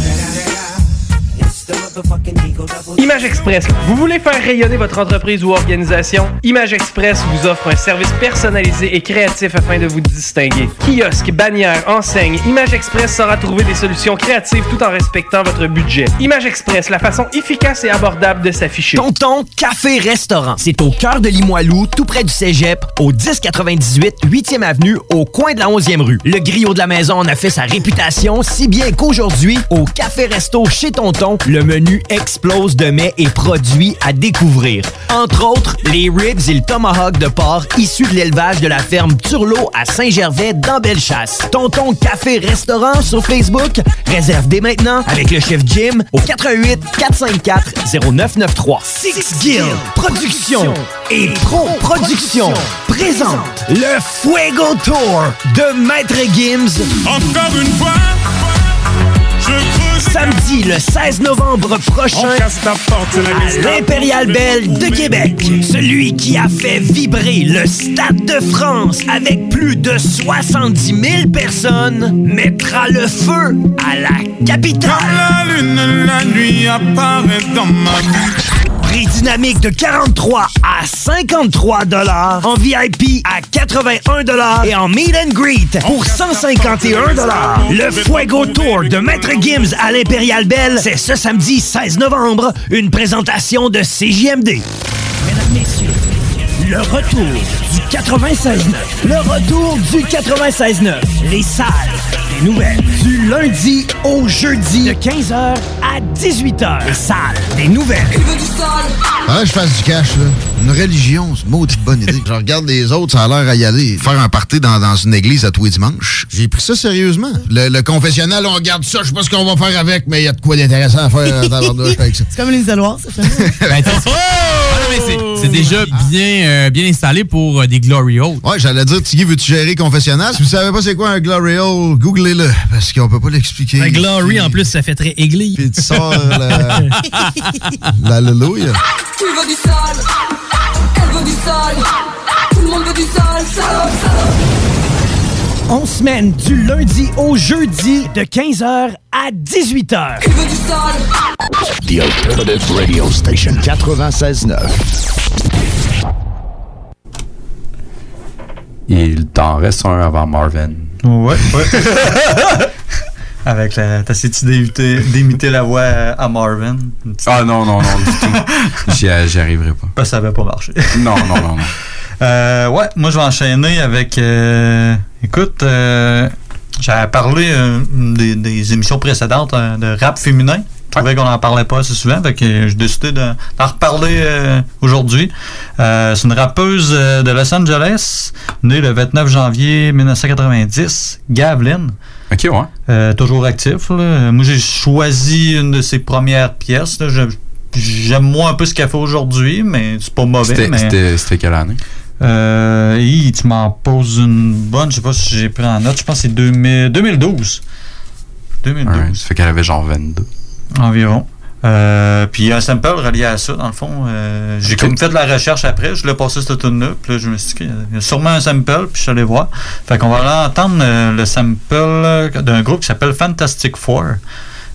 Image Express. Vous voulez faire rayonner votre entreprise ou organisation? Image Express vous offre un service personnalisé et créatif afin de vous distinguer. Kiosque, bannière, enseigne, Image Express saura trouver des solutions créatives tout en respectant votre budget. Image Express, la façon efficace et abordable de s'afficher.
Tonton Café Restaurant. C'est au cœur de Limoilou, tout près du Cégep, au 1098 8e avenue, au coin de la 11e rue. Le griot de la maison en a fait sa réputation, si bien qu'aujourd'hui, au Café Resto chez Tonton, le menu explose de mets et produits à découvrir. Entre autres, les ribs et le tomahawk de porc issus de l'élevage de la ferme Turlot à Saint-Gervais dans Bellechasse. Tonton Café Restaurant sur Facebook. Réserve dès maintenant avec le chef Jim au 88 454 0993. Six Guild Production et Pro Production présente le Fuego Tour de Maître Gims.
Encore une fois,
Samedi le 16 novembre prochain à l'Impérial Belle de Québec. Celui qui a fait vibrer le Stade de France avec plus de 70 000 personnes mettra le feu à la capitale.
la lune, la nuit apparaît dans ma vie.
Prix dynamique de 43 à 53 dollars, en VIP à 81 dollars et en meet and greet pour 151 dollars. Le Fuego Tour de Maître Gims à l'Impérial Belle, c'est ce samedi 16 novembre, une présentation de CJMD. Mesdames, messieurs, le retour du 96.9. Le retour du 96.9. Les salles des nouvelles. Lundi au jeudi de 15h à 18h. Les salles des nouvelles.
Ah, je fasse du cash, là. Une religion, c'est maudite bonne idée. Je regarde les autres, ça a l'air à y aller. Faire un party dans, dans une église à tous les dimanches. J'ai pris ça sérieusement. Le, le confessionnal, on regarde ça, je sais pas ce qu'on va faire avec, mais il y a de quoi d'intéressant à faire [laughs] dans avec ça.
C'est comme les isoloirs, ça fait. [laughs]
Ben, t'as- Ah, non, mais c'est- déjà bien, euh, bien installé pour euh, des Glory Hole.
Ouais, j'allais dire, Tiggy, veux-tu gérer confessionnal? Si vous savez pas c'est quoi un Glory Hole, googlez-le, parce qu'on peut pas l'expliquer.
Un glory, en plus, ça fait très église.
Puis tu sors la... L'alléluia.
Tu veux du sale, elle veut du sale, tout le monde veut du sale, sale, sale.
On semaine du lundi au jeudi de 15h à 18h.
Tu veux du sale,
The Alternative Radio Station 96.9.
Il t'en reste un avant Marvin.
Ouais, ouais. [laughs] Avec la. T'essaies-tu d'imiter, d'imiter la voix à Marvin?
Ah non, non, non, du tout. [laughs] J'y, arriverai pas.
Ça n'avait pas marché.
Non, non, non, non.
Euh, ouais, moi je vais enchaîner avec. euh, écoute, euh, j'avais parlé euh, des, des émissions précédentes de rap féminin. Je trouvais qu'on n'en parlait pas assez souvent, que j'ai décidé de- d'en reparler aujourd'hui. C'est une rappeuse de Los Angeles, née le 29 janvier 1990, Gavlin.
Ok, ouais.
Toujours actif. là. Moi, j'ai choisi une de ses premières pièces. là. Je- J'aime moins un peu ce qu'elle fait aujourd'hui, mais c'est pas mauvais.
C'était,
mais-
c'était, c'était quelle année?
Euh, tu m'en poses une bonne, je sais pas si j'ai pris en note, je pense que c'est 2000 2012. 2012
Ouais, ça fait qu'elle avait genre 22.
environ. Euh, puis il y a un sample relié à ça, dans le fond. Euh, j'ai comme fait de la recherche après, je l'ai passé cette tune là puis là, je me suis dit qu'il y a sûrement un sample, puis je suis allé voir. Fait qu'on va aller entendre euh, le sample d'un groupe qui s'appelle Fantastic Four.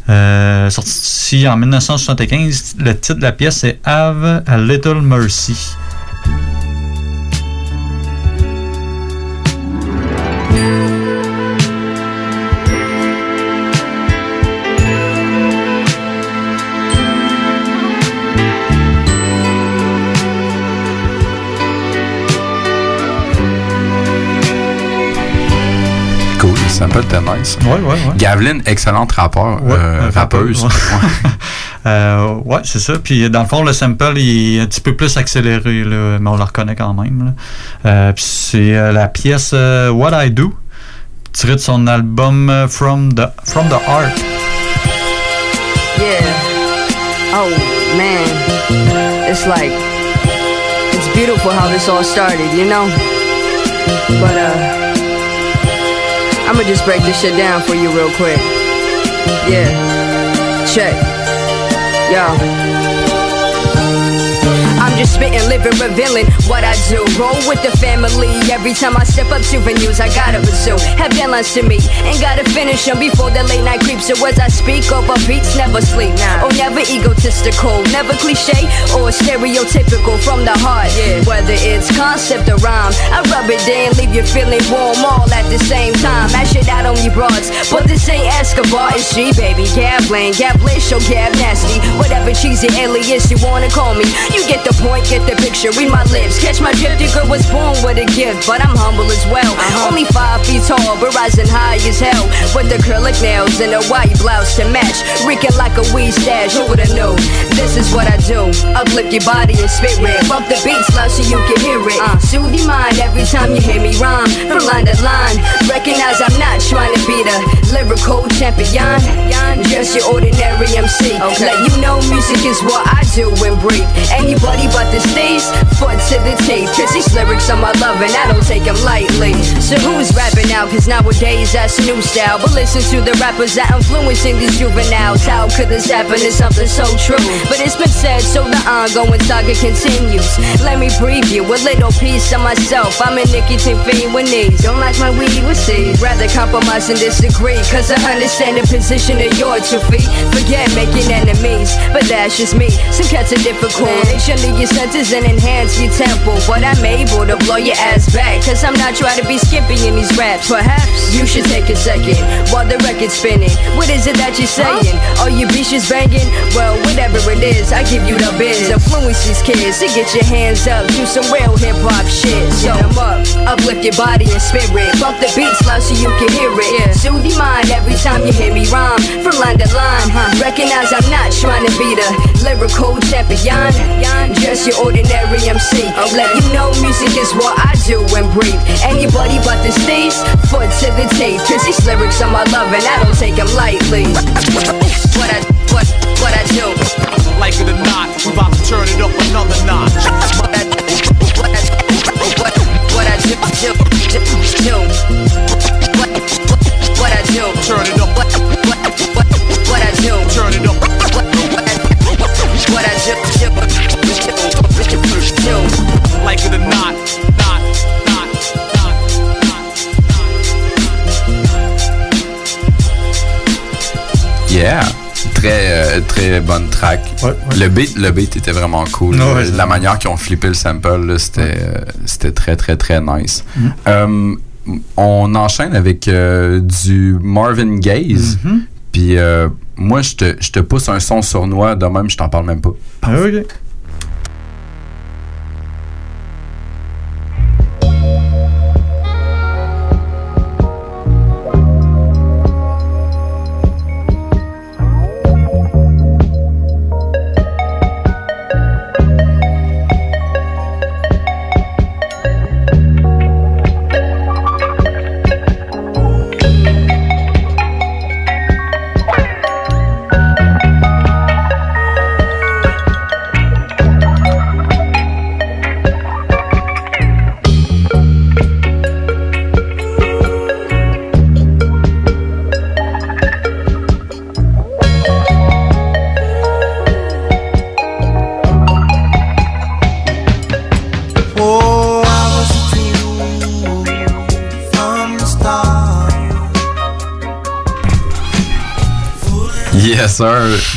Sorti en 1975, le titre de la pièce c'est Have a Little Mercy.
Sample était nice.
Ouais, ouais, ouais.
Gavlin, excellente rappeur,
Ouais,
euh, rappeuse. [laughs]
Euh, ouais, c'est ça. Puis dans le fond, le sample il est un petit peu plus accéléré, là, mais on le reconnaît quand même. là. Euh, puis c'est euh, la pièce euh, What I Do, tirée de son album euh, From the, From the Heart.
Yeah. Oh man. It's like it's beautiful how this all started, you know? But uh I'ma just break this shit down for you real quick. Yeah. Check. Yo. Just spitting, living, revealing what I do. Roll with the family. Every time I step up to venues, I gotta pursue. Have deadlines to meet, and gotta finish them before the late night creeps. So as I speak over beats, never sleep. Oh, never egotistical, never cliche or stereotypical from the heart. Yeah. Whether it's concept or rhyme, I rub it in, leave you feeling warm all at the same time. Mash it out on you broads, but this ain't Escobar, it's G, baby. Gambling, Gablish, or Gab Nasty. Whatever cheesy alias you wanna call me. You get the point, get the picture, read my lips. Catch my drift, your girl was born with a gift, but I'm humble as well. Only five feet tall, but rising high as hell. With acrylic nails and a white blouse to match. Reeking like a weed stash, who would've known? This is what I do. Uplift your body and spirit. Bump the beats loud so you can hear it. Uh, soothe your mind every time you hear me rhyme. From line to line. Recognize I'm not trying to be the lyrical champion. Just your ordinary MC. Let you know music is what I do and breathe. Anybody but the stage, foot to the tape. Cause these lyrics are my love and I don't take them lightly. So who's rapping now? Cause nowadays that's new style. But listen to the rappers that influencing these juveniles. How could this happen? It's something so true. But it's been said, so the ongoing saga continues. Let me preview a little piece of myself. I'm a nicotine fiend with knees. Don't like my weed with seeds. Rather compromise and disagree. Cause I understand the position of your two feet. Forget making enemies. But that's just me. Some cats are difficult. They your senses and enhance your tempo. But I'm able to blow your ass back. Cause I'm not trying to be skimpy in these raps. Perhaps you should take a second while the record's spinning. What is it that you're saying? Are your bitches banging? Well, whatever it is, I give you the biz. Influence these kids to get your hands up. Do some real hip hop shit. So I'm up, uplift your body and spirit. Bump the beats loud so you can hear it. Soothe your mind every time you hear me rhyme. From line to line, recognize I'm not trying to be the lyrical champion. Just your ordinary MC. I'm let you know music is what I do and breathe. Anybody but the stage, foot to the tape. Cause these lyrics are my love and I don't take them lightly. What I, what, what I do.
Like it or not, we about to turn it up another notch. Like it or not, not, not,
Yeah. Très, euh, très bonne track. Le, beat, le beat était vraiment cool.
Ouais, ouais,
la manière qu'ils ont flippé le sample, là, c'était euh, c'était très, très, très nice.
Mhm.
Euh, on enchaîne avec euh, du Marvin Gaze.
Mhm.
Puis euh, moi, je te, je te pousse un son sournois, de même, je t'en parle même pas.
Ah.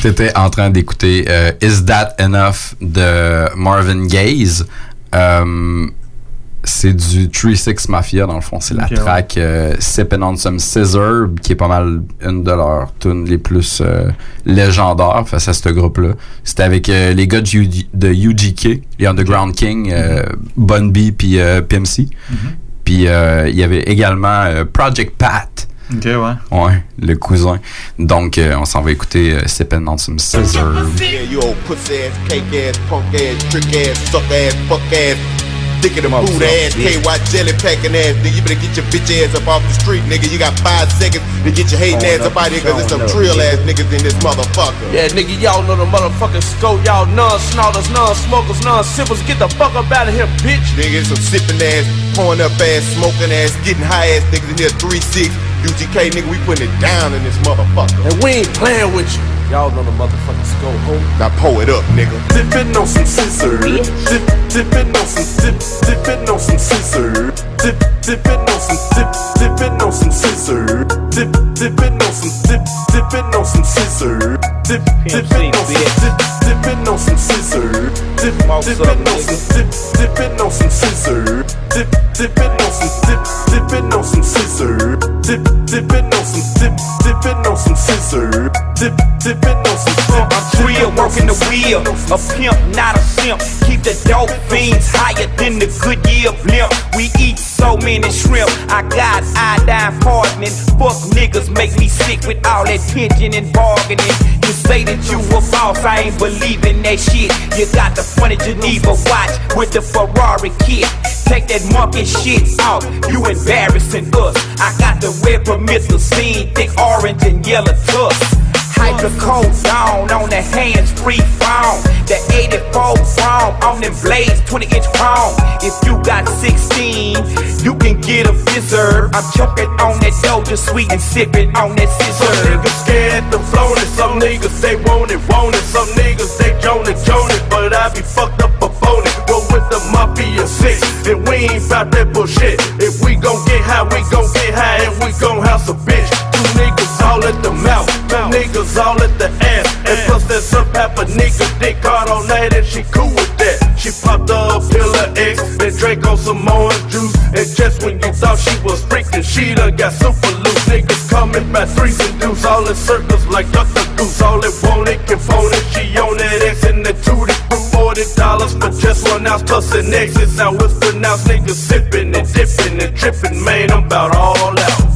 T'étais en train d'écouter euh, Is That Enough de Marvin Gaze. Euh, c'est du 3-6 Mafia, dans le fond. C'est la
Ok, ouais.
track euh, Sippin' on Some Scissor, qui est pas mal une de leurs tunes les plus euh, légendaires face à ce groupe-là. C'était avec euh, les gars de, UG de UGK, les Underground King, euh, Bun B puis Pimp C. Puis il y avait également Project Pat
Ok, ouais.
Ouais, le cousin. Donc, euh, on s'en va écouter euh, Sippin' on some scissors.
Yeah, you old pussy ass, cake ass, punk ass, trick ass, suck ass, fuck ass, dick in the boot ass, KY jelly packing ass, nigga. You better get your bitch ass up off the street, nigga. You got five seconds to get your hating ass up out here, cause it's some trill ass niggas in this motherfucker.
Yeah, nigga, y'all know the motherfucking scope. Y'all non-snorters, non-smokers, non-sippers. Get the fuck up out of here, bitch.
Nigga, some sipping ass, pouring up ass, smoking ass, getting high ass niggas in here 3-6. UGK, nigga, we putting it down in this motherfucker.
And we ain't playing with you. Y'all know the motherfucking scope, ho.
Now pour it up, nigga.
Dipping on some scissors. Dip, dipping on some dip, dipping on some scissors. Dip, dipping on some dip, dipping on some scissors. Dip, dipping on some dip, dipping on some scissors. Dip, dipping on some dip, dipping on some scissors. Dip, dipping on some dip, dipping on some scissors. Dip, dipping on some dip, dipping on some scissors. Dip, dipping on some dip, dipping on some scissors. Dip, dipping on some dip.
I'm real, working the wheel. A pimp, not a simp. Keep the dope fiends higher than the good Goodyear blimp. We eat so many shrimp. I got iodine poisoning. Fuck niggas make me sick with all that pigeon and bargaining. You say that you a boss, I ain't believing that shit. You got the funny Geneva watch with the Ferrari kit. Take that monkey shit off, you embarrassing us. I got the red promethazine, thick orange and yellow tusk. Hydrocodone down on the hands free phone. The 84 chrome on them blades, 20 inch chrome. If you got 16, you can get a visitor. I'm choking on that doja sweet and sipping on that
Some
scissor.
niggas scared to flown it, some niggas they want it, want it. Some niggas they joan it, joan it, but I be fucked up a phony. Go with the mafia six, and we ain't bout that bullshit. If we gon' get high, we gon' get high, and we gon' house a bitch. Two niggas all at the mouth, niggas all at the ass, and plus there's some of nigga dick hard all night, and she cool with that. She popped up pill of X, then drank on some orange juice, and just when you thought she was freaking, she done got super loose. Niggas coming by threes and deuce, all in circles like Dr. Goose. All it want it can phone it. She on that X and the tootie. Forty dollars for just one ounce plus an. Now it's pronounced niggas sipping and dipping and tripping. Man, I'm about all out.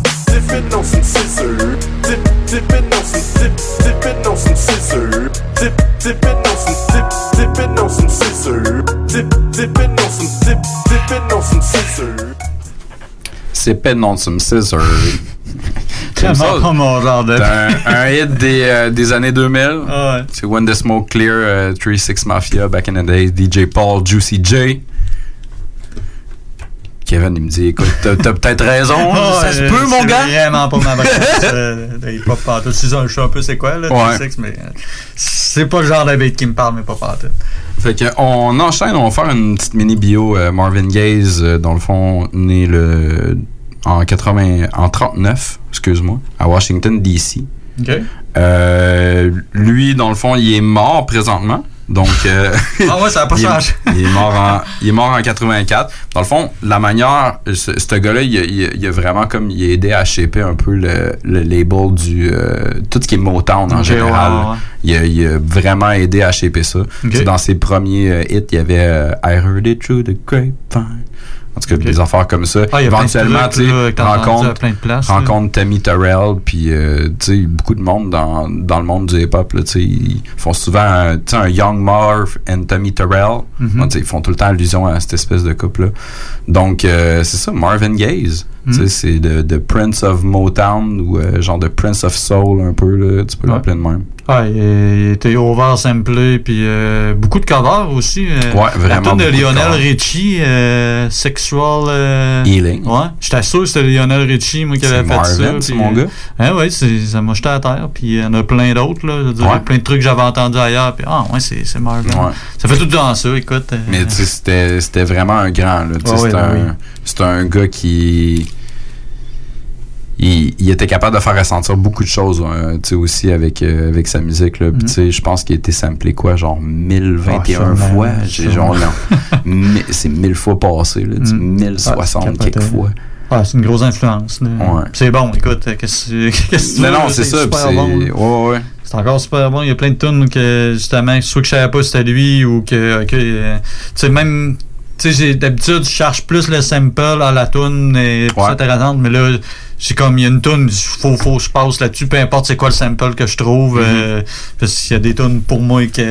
Sippin' on some scissors.
Vraiment pas mon genre de-
C'est un, un hit des, euh, des années 2000.
Ah ouais.
C'est When the Smoke Clear, euh, 3-6 Mafia, back in the days, DJ Paul, Juicy J. Kevin, il me dit, écoute, t'as peut-être raison, [laughs]
Ah,
ça se peut, mon
c'est
gars.
vraiment pas ma partout. Si je sais un peu c'est quoi, là,
Ouais.
3-6, mais euh, c'est pas le genre de beat qui me parle, mais pas partout.
Fait que on enchaîne, on va faire une petite mini bio. euh, Marvin Gaye, euh, dans le fond, né le en 80, en 39, excuse-moi, à Washington D.C. Euh, lui, dans le fond, il est mort présentement. Donc, euh, [laughs]
Ah ouais, ça a pas [laughs]
il
changé.
il, est mort en, il est mort en 84. Dans le fond, la manière, ce, ce gars-là, il, a- il il a vraiment comme il a aidé à shaper un peu le, le label du euh, tout ce qui est Motown en général.
ouais, ouais.
Il, a, il a vraiment aidé à shaper ça. Dans ses premiers hits, il y avait I heard it through the grapevine. En tout cas, des affaires comme ça.
Ah,
Éventuellement, tu
entendu
rencontre, Tammy Terrell, puis euh, tu sais, beaucoup de monde dans, dans le monde du hip-hop, là, tu sais, ils font souvent un, un Young Marv and Tammy Terrell. Tu sais, ils font tout le temps allusion à cette espèce de couple-là. Donc, euh, c'est ça, Marvin Gaye. Tu sais,
Mhm.
c'est de, de Prince of Motown ou euh, genre de Prince of Soul un peu, là, tu peux
Ouais.
l'appeler de même.
Ouais, il, était oversamplé, puis euh, beaucoup de covers aussi. euh,
Ouais,
La
vraiment
tune de
de
Lionel
covers.
Richie, euh, Sexual euh,
Healing.
Ouais, j'étais sûr que c'était Lionel Richie, moi, qui
C'est
avait fait ça.
Marvin, c'est
puis,
mon
euh,
gars.
Hein, ouais, c'est- ça m'a jeté à terre, puis il y en a plein d'autres, là. Dire,
Ouais.
plein de trucs que j'avais entendus ailleurs, puis ah, ouais, c'est c'est Marvin.
Ouais.
Ça fait tout dans ça, écoute. euh,
Mais tu sais, c'était c'était vraiment un grand. là. Sais,
Ouais,
c'est
ouais,
un,
oui.
c'est un gars qui. Il, il était capable de faire ressentir beaucoup de choses hein, tu sais, aussi avec, euh, avec sa musique. Là. Puis,
Mhm.
tu sais, je pense qu'il a été samplé quoi, genre 1021
Ah,
fois. J'ai genre, [laughs] c'est 1000 fois passé, là, tu sais,
Mhm.
1060
Ah,
quelques fois.
Ouais, c'est une grosse influence.
Ouais.
C'est bon, écoute, euh, qu'est-ce que [laughs] que tu
Non,
veux,
non, c'est ça. c'est-
bon,
ouais, ouais.
C'est encore super bon. Il y a plein de tunes que, justement, soit que je savais pas c'était lui ou que, ok, euh, tu sais, même, tu sais, j'ai- d'habitude, je cherche plus le sample à la tune et plus intéressante, mais là, j'ai comme, il y a une tune, faut, faut que je passe là-dessus, peu importe c'est quoi le sample que je trouve,
Mhm.
euh, parce qu'il y a des tunes pour moi qui,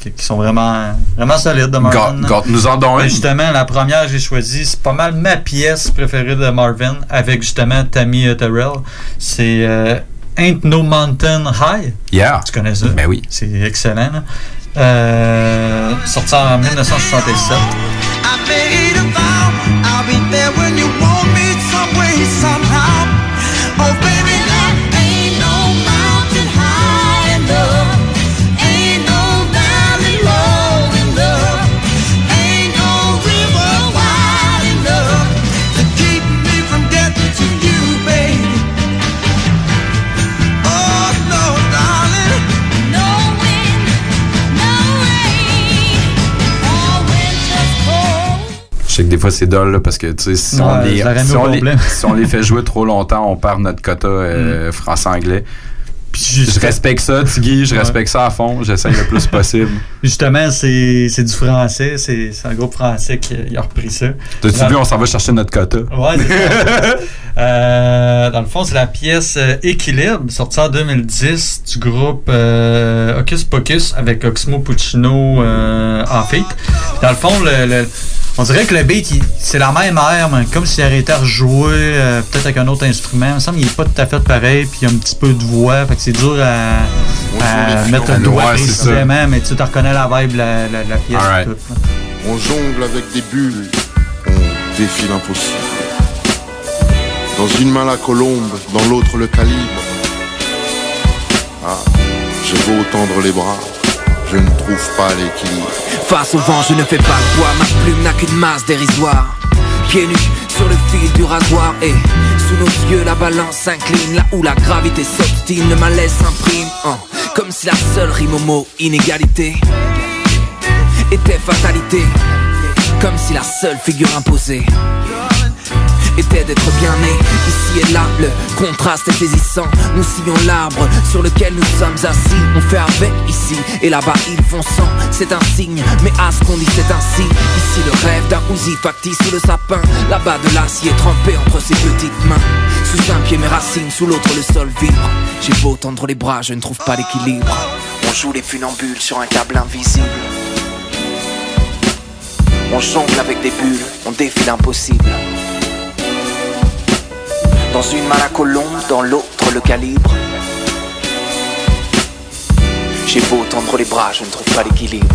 qui, qui sont vraiment, vraiment solides de Marvin.
Gâte-nous en
Mais
une.
Justement, la première que j'ai choisie, c'est pas mal ma pièce préférée de Marvin, avec justement Tammy Terrell. C'est euh, Ain't No Mountain High.
Yeah.
Tu connais ça?
Ben oui.
C'est excellent. là. Euh, sorti en 1967.
I made a vow I'll be there when you want me somehow. Oh, baby,
sais que des fois c'est dole là, parce que tu sais, si, on les, si,
au
on les,
complet. [laughs]
si on les fait jouer trop [laughs] longtemps, on perd notre quota euh, français-anglais. je respecte ça, Tiggy, je
Ouais.
respecte ça à fond, j'essaye le plus [laughs] possible.
Justement, c'est du français. C'est un groupe français qui a repris ça.
T'as-tu vu, on s'en va chercher notre quota?
Ouais, ça. Euh, dans le fond, c'est la pièce euh, Équilibre, sortie en 2010 du groupe euh, Hocus Pocus avec Oxmo Puccino euh, en feat. Dans le fond, le, le- on dirait que le beat, c'est la même air, mais comme s'il aurait été rejoué euh, peut-être avec un autre instrument. Il me semble qu'il n'est pas tout à fait pareil, puis il y a un petit peu de voix. Fait que c'est dur à, à mettre le doigt précisément, mais tu te reconnais la vibe de la, la, la pièce.
Alright.
tout.
On jongle avec des bulles, on défie l'impossible. Dans une main la colombe, dans l'autre le calibre. Ah, j'ai beau tendre les bras, je ne trouve pas l'équilibre.
Face au vent, je ne fais pas le poids, ma plume n'a qu'une masse dérisoire. Pieds nus sur le fil du rasoir et sous nos yeux la balance s'incline là où la gravité s'obstine, le malaise s'imprime. hein, comme si la seule rime au mot inégalité était fatalité, comme si la seule figure imposée était d'être bien né. Ici et là, le contraste est saisissant. Nous sillons l'arbre sur lequel nous sommes assis. On fait avec ici et là-bas ils font sans. C'est un signe, mais à ce qu'on dit c'est ainsi. Ici le rêve d'un Uzi factice sous le sapin. Là-bas de l'acier trempé entre ses petites mains. Sous un pied mes racines, sous l'autre le sol vibre. J'ai beau tendre les bras, je ne trouve pas l'équilibre. On joue les funambules sur un câble invisible. On jongle avec des bulles, on défie l'impossible. Dans une main la colombe, dans l'autre le calibre. J'ai beau tendre les bras, je ne trouve pas l'équilibre.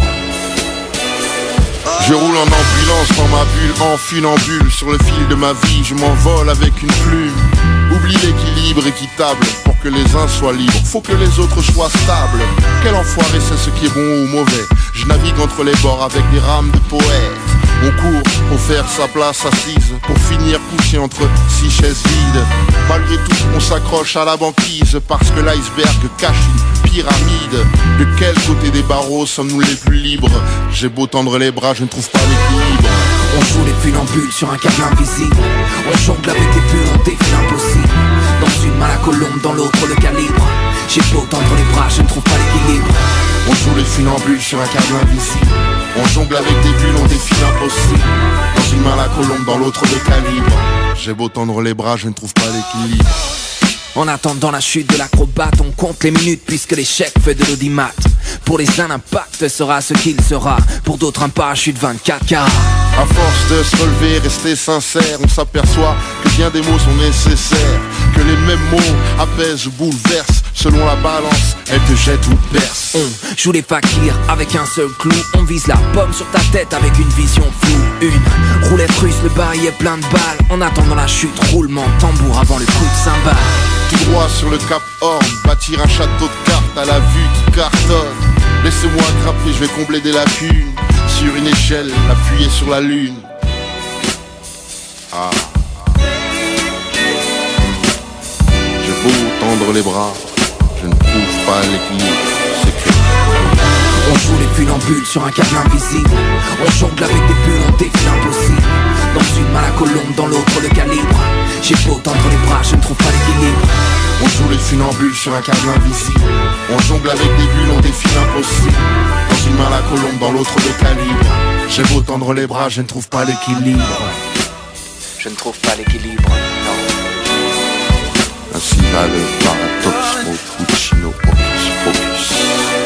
Je roule en ambulance dans ma bulle, en funambule. Sur le fil de ma vie, je m'envole avec une plume. Oublie l'équilibre équitable Pour que les uns soient libres, faut que les autres soient stables. Quel enfoiré c'est ce qui est bon ou mauvais. Je navigue entre les bords avec des rames de poète On court pour faire sa place assise Pour finir couché entre six chaises vides Malgré tout, on s'accroche à la banquise Parce que l'iceberg cache une pyramide De quel côté des barreaux sommes-nous les plus libres? J'ai beau tendre les bras, je ne trouve pas l'équilibre
On joue les funambules sur un câble invisible. On jongle avec des bulles, on défie l'impossible. Dans une main la colombe, dans l'autre le calibre. J'ai beau tendre les bras, je ne trouve pas l'équilibre.
On joue les funambules sur un câble invisible On jongle avec des bulles, on défie l'impossible Dans une main la colombe, dans l'autre le calibre J'ai beau tendre les bras, je ne trouve pas l'équilibre
En attendant la chute de l'acrobate, on compte les minutes puisque l'échec fait de l'audimat. Pour les uns, l'impact sera ce qu'il sera. Pour d'autres, un parachute 24 carats.
À force de se relever, rester sincère, on s'aperçoit que bien des mots sont nécessaires. Que les mêmes mots apaisent ou bouleversent. Selon la balance, elles te jettent ou te bercent.
On joue les fakirs avec un seul clou. On vise la pomme sur ta tête avec une vision floue. Une roulette russe, le barillet plein de balles. En attendant la chute, roulement tambour avant le coup de cymbale.
Tout droit sur le cap Horn, bâtir un château de cartes à la vue qui cartonne. Laissez-moi grimper, je vais combler des lacunes. Sur une échelle, appuyé sur la lune. Ah. J'ai beau tendre les bras, je pas l'équilibre. C'est que
On joue les funambules sur un câble invisible. On jongle avec des bulles, on défie l'impossible. Dans une main la colombe, dans l'autre le calibre. J'ai beau tendre les bras, je ne trouve pas l'équilibre.
On joue les funambules sur un câble invisible. On jongle avec des bulles, on défie l'impossible. Dans une main la
colombe dans l'autre de calibre. J'ai beau tendre les bras, je ne trouve pas l'équilibre.
Je ne trouve pas l'équilibre,
I he not a lot of smoke, Gucci no focus, focus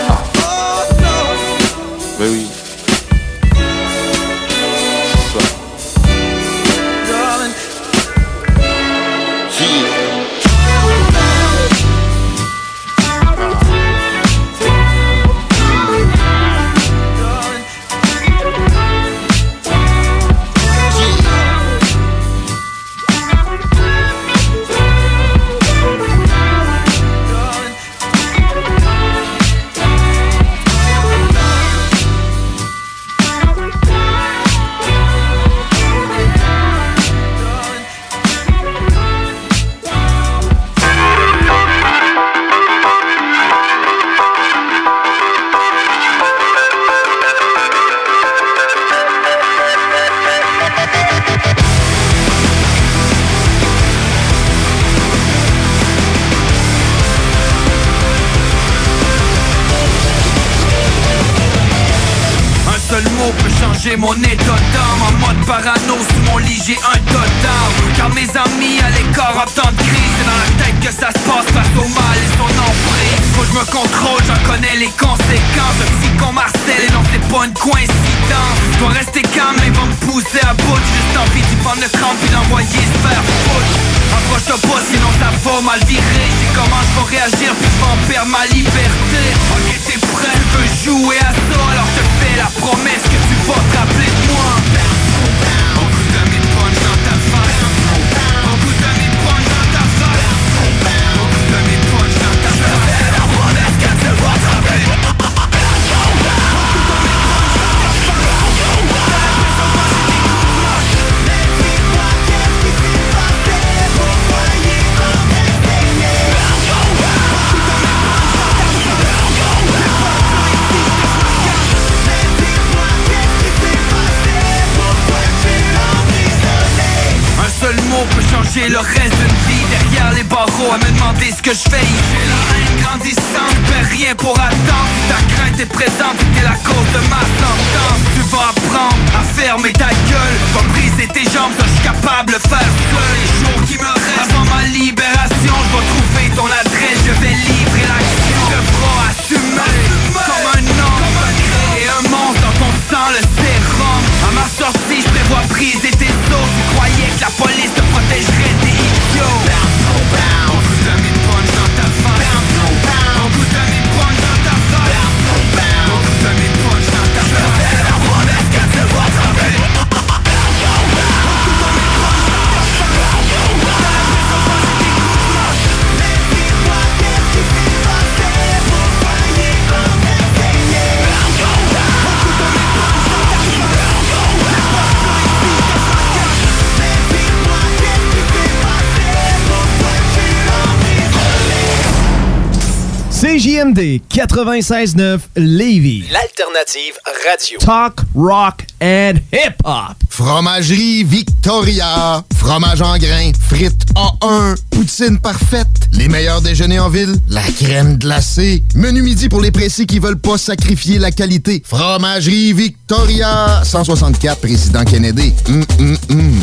CJMD 96.9 Lévis.
L'alternative radio.
Talk, rock and hip-hop.
Fromagerie Victoria. Fromage en grains. Frites A1. Poutine parfaite. Les meilleurs déjeuners en ville. La crème glacée. Menu midi pour les pressés qui veulent pas sacrifier la qualité. Fromagerie Victoria. 164 Président Kennedy. Hum, hum, hum.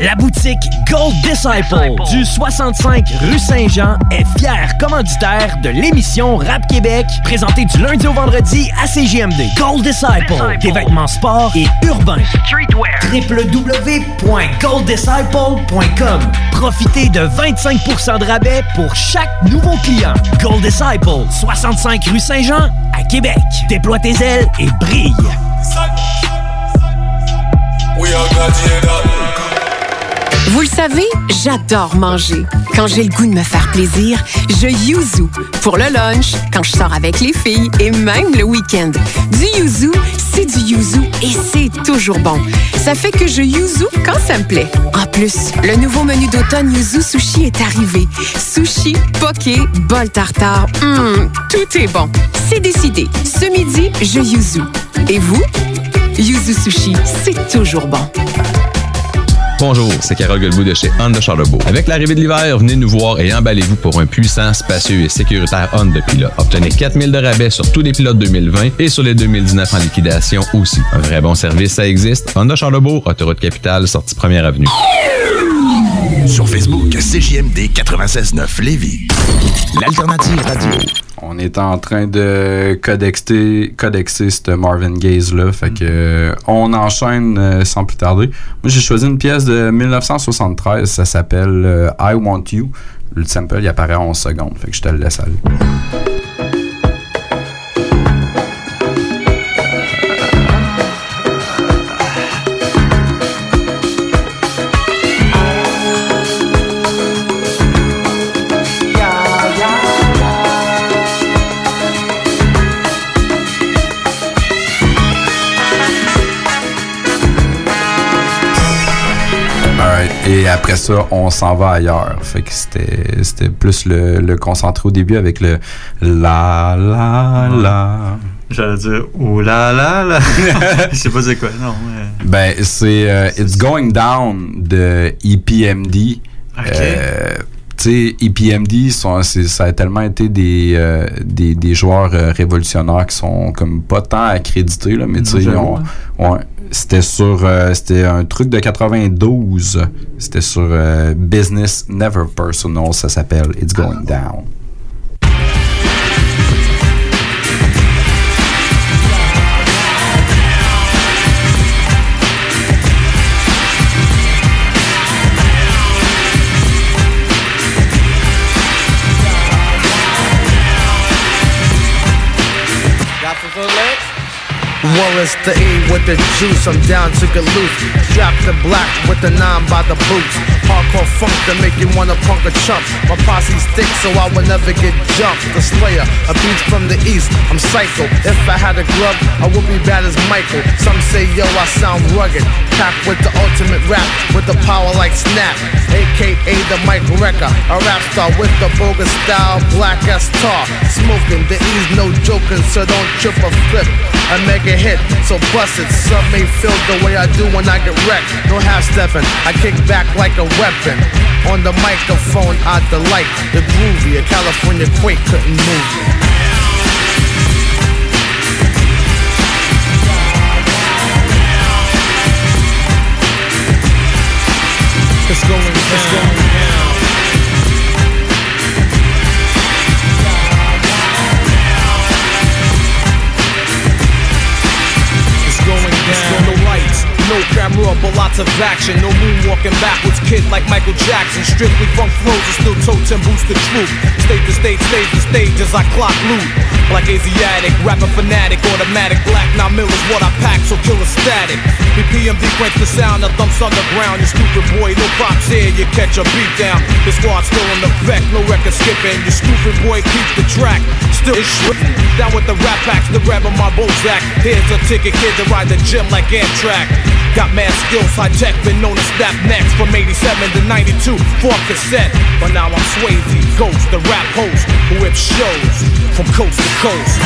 La boutique Gold Disciple du 65 rue Saint-Jean est fière commanditaire de l'émission Rap Québec, présentée du lundi au vendredi à CGMD. Gold Disciple, des vêtements sport et urbains. Streetwear. www.golddisciple.com. Profitez de 25% de rabais pour chaque nouveau client. Gold Disciple, 65 rue Saint-Jean à Québec. Déploie tes ailes et brille.
Vous le savez, j'adore manger. Quand j'ai le goût de me faire plaisir, je yuzu pour le lunch, quand je sors avec les filles et même le week-end. Du yuzu, c'est du yuzu et c'est toujours bon. Ça fait que je yuzu quand ça me plaît. En plus, le nouveau menu d'automne Yuzu Sushi est arrivé. Sushi, poké, bol tartare, hum, tout est bon. C'est décidé. Ce midi, je yuzu. Et vous? Yuzu Sushi, c'est toujours bon.
Bonjour, c'est Carole Guilbeault de chez Honda Charlebourg. Avec l'arrivée de l'hiver, venez nous voir et emballez-vous pour un puissant, spacieux et sécuritaire Honda Pilot. Obtenez 4000 de rabais sur tous les pilotes 2020 et sur les 2019 en liquidation aussi. Un vrai bon service, ça existe. Honda Charlebourg, autoroute capitale, sortie première avenue.
Sur Facebook, CJMD 96.9 Lévis. L'alternative radio.
On est en train de codexer, codexer ce Marvin Gaze-là. Fait que euh, on enchaîne euh, sans plus tarder. Moi, j'ai choisi une pièce de 1973. Ça s'appelle euh, I Want You. Le sample, il apparaît en 11 secondes. Fait que je te le laisse aller. Après ça, on s'en va ailleurs. Fait que c'était c'était plus le, le concentré au début avec le la la la.
J'allais dire oh là là là. Je sais pas c'est quoi, non. mais-
Ben, c'est euh, It's Going Down de EPMD.
Ok.
Euh, tu sais, EPMD, sont, ça a tellement été des, euh, des, des joueurs euh, révolutionnaires qui sont comme pas tant accrédités, là, mais tu sais, ils ont- ouais, c'était sur. euh, c'était un truc de 92. C'était sur euh, Business Never Personal, ça s'appelle It's Going Down.
Wallace the E with the juice, I'm down to get loose. Strap the black with the nine by the boots. Hardcore funk to make you wanna punk a chump. My posse's thick, so I will never get jumped. The Slayer, a beast from the east. I'm psycho. If I had a glove, I would be bad as Michael. Some say, yo, I sound rugged. Packed with the ultimate rap, with the power like Snap. AKA the Mike Wrecker, a rap star with the bogus style, black as tar. Smoking, the E's no joking, so don't trip or flip. I make a hit, so bust it. Some may feel the way I do when I get wrecked. No half stepping, I kick back like a weapon. On the microphone, I delight the groovy. A California quake couldn't move me. It's going. It's going.
Camera, but lots of action. No moonwalking backwards, kid like Michael Jackson. Strictly funk flows and still totes and boost the truth. State to state, stage to stage as I clock loot. Like Asiatic, rapper fanatic, automatic, black nine mil is what I pack, so kill a static. BPMD quench the sound that thumps underground. You stupid boy, no props here, you catch a beat down. The squad's still in effect, no record skipping. You stupid boy, keep the track. Still it's. Down with the rap packs, the grab on my Bozak. Here's a ticket, kid, to ride the gym like Amtrak. Got mad skills, high tech, been known to snap next from 87 to 92, four cassette. But now I'm Swayze, Ghost, the rap host who whips shows from coast to coast.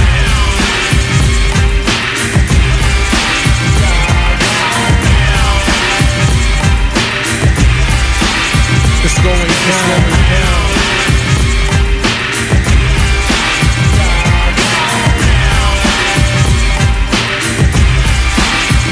It's going down.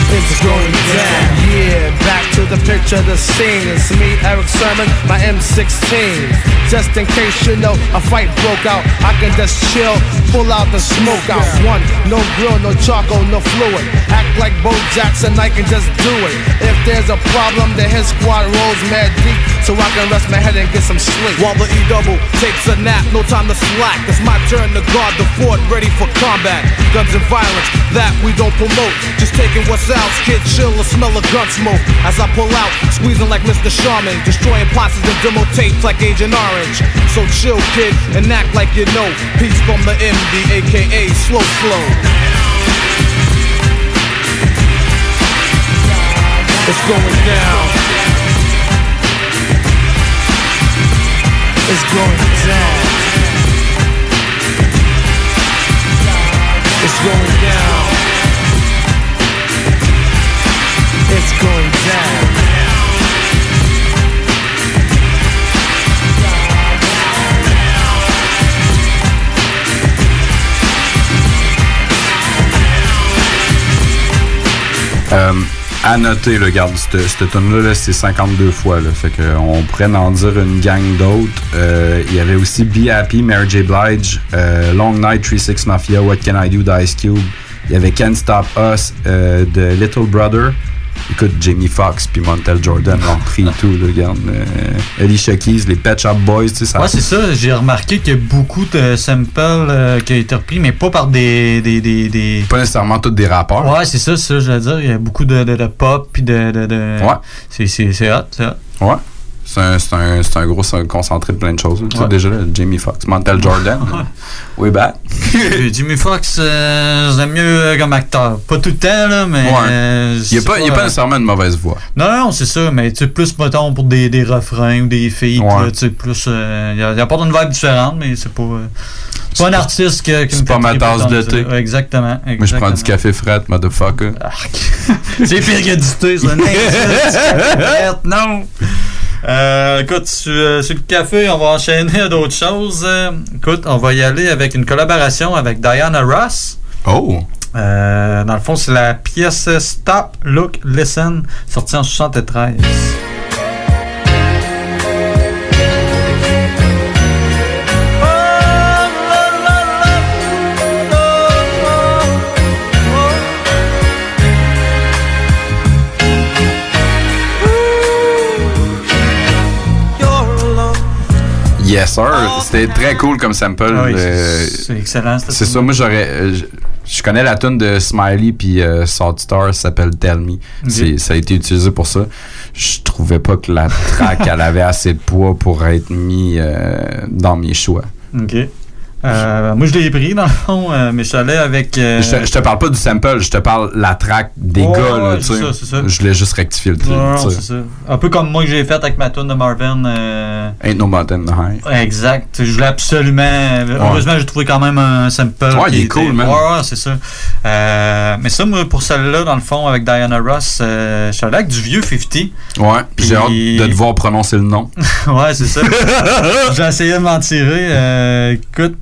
It's going down. Yeah, back to the picture, the scene. It's me, Eric Sermon, my M16. Just in case you know a fight broke out, I can just chill, pull out the smoke out. One, no grill, no charcoal, no fluid. Act like Bo Jackson, I can just do it. If there's a problem, then his squad rolls mad deep, so I can rest my head and get some sleep.
While the E double takes a nap, no time to slack. It's my turn to guard the fort, ready for combat. Guns and violence, that we don't promote. Just taking what's out, kid, chill or smell a gun smoke. As I pull out, squeezing like Mr. Sharman, destroying posses and demo tapes like Agent Orange. So chill, kid, and act like you know. Peace from the MD, aka Slow Flow.
It's going down. is going down. It's going down. It's going down.
Um, à noter, le garde, cette, cette tune-là, là, c'est 52 fois. Là, fait que on pourrait en dire une gang d'autres. Euh, Il y avait aussi Be Happy, Mary J. Blige, euh, Long Night, 36 Mafia, What Can I Do, d'Ice Cube. Il y avait Can't Stop Us, euh, de Little Brother. Écoute, Jamie Foxx puis Montel Jordan l'ont pris et tout, là, regarde. Euh, Alicia Keys, les Pet Shop Boys, tu sais, ça.
Ouais, c'est ça. J'ai remarqué qu'il y a beaucoup de samples euh, qui ont été repris, mais pas par des. des, des, des...
Pas nécessairement tous des rappeurs.
Ouais, c'est ça, c'est ça, je veux dire. Il y a beaucoup de, de, de pop puis de, de, de-
Ouais.
C'est hot, c'est hot.
Ouais. C'est un, un, c'est un gros concentré de plein de choses. Tu sais,
Ouais.
déjà, là, Jamie Foxx, Montel Jordan. We back. [laughs]
Puis Jimmy Fox, euh, j'aime mieux euh, comme acteur. Pas tout le temps, là, mais.
Ouais.
euh,
Il n'y a, pas- il y a pas
euh,
nécessairement une mauvaise voix.
Non, non, c'est ça, mais tu sais, plus, mettons, pour des, des refrains ou des filles,
Ouais.
tu sais, plus. euh, Il y, y apporte une vibe différente, mais c'est pas. euh, c'est pas un artiste que, qui
C'est pas ma tasse de thé.
Ouais, Exactement.
Moi, je prends
exactement.
du café fret, motherfucker. [laughs]
C'est pire que du thé, ça. Non! Euh, écoute, sur, euh, sur le café, on va enchaîner à d'autres choses. Euh, écoute, on va y aller avec une collaboration avec Diana Ross.
Oh!
Dans le fond, c'est la pièce Stop, Look, Listen, sortie en 73.
Yes, sir. C'était très cool comme sample.
Ah oui,
euh,
c'est- c'est excellent,
C'est ça. Moi, j'aurais. euh, je- connais la tune de Smiley puis euh, Salt Star, ça s'appelle Tell Me. Ça a été utilisé pour ça. Je trouvais pas que la track, elle avait assez de poids pour être mis euh, dans mes choix.
OK. Euh, moi, je l'ai pris, dans le fond, euh, mais je suis allé avec... euh,
Je, te, je te parle pas du sample, je te parle la track des gars. Là, tu sais.
ça, ça.
Je voulais juste rectifier le truc.
Non, non, ça. Un peu comme moi que j'ai fait avec ma tune de Marvin.
Ain't no mountain high.
Exact. Je voulais absolument. Heureusement, j'ai trouvé quand même un sample.
Ouais, il est
était-
cool, man.
Ouais, ouais, c'est ça. Mais ça, moi, pour celle-là, dans le fond, avec Diana Ross, je suis allé avec du vieux 50.
Ouais,
Puis-
j'ai hâte de te voir prononcer le nom. [laughs]
ouais, c'est ça. [laughs] j'ai essayé de m'en tirer. Écoute,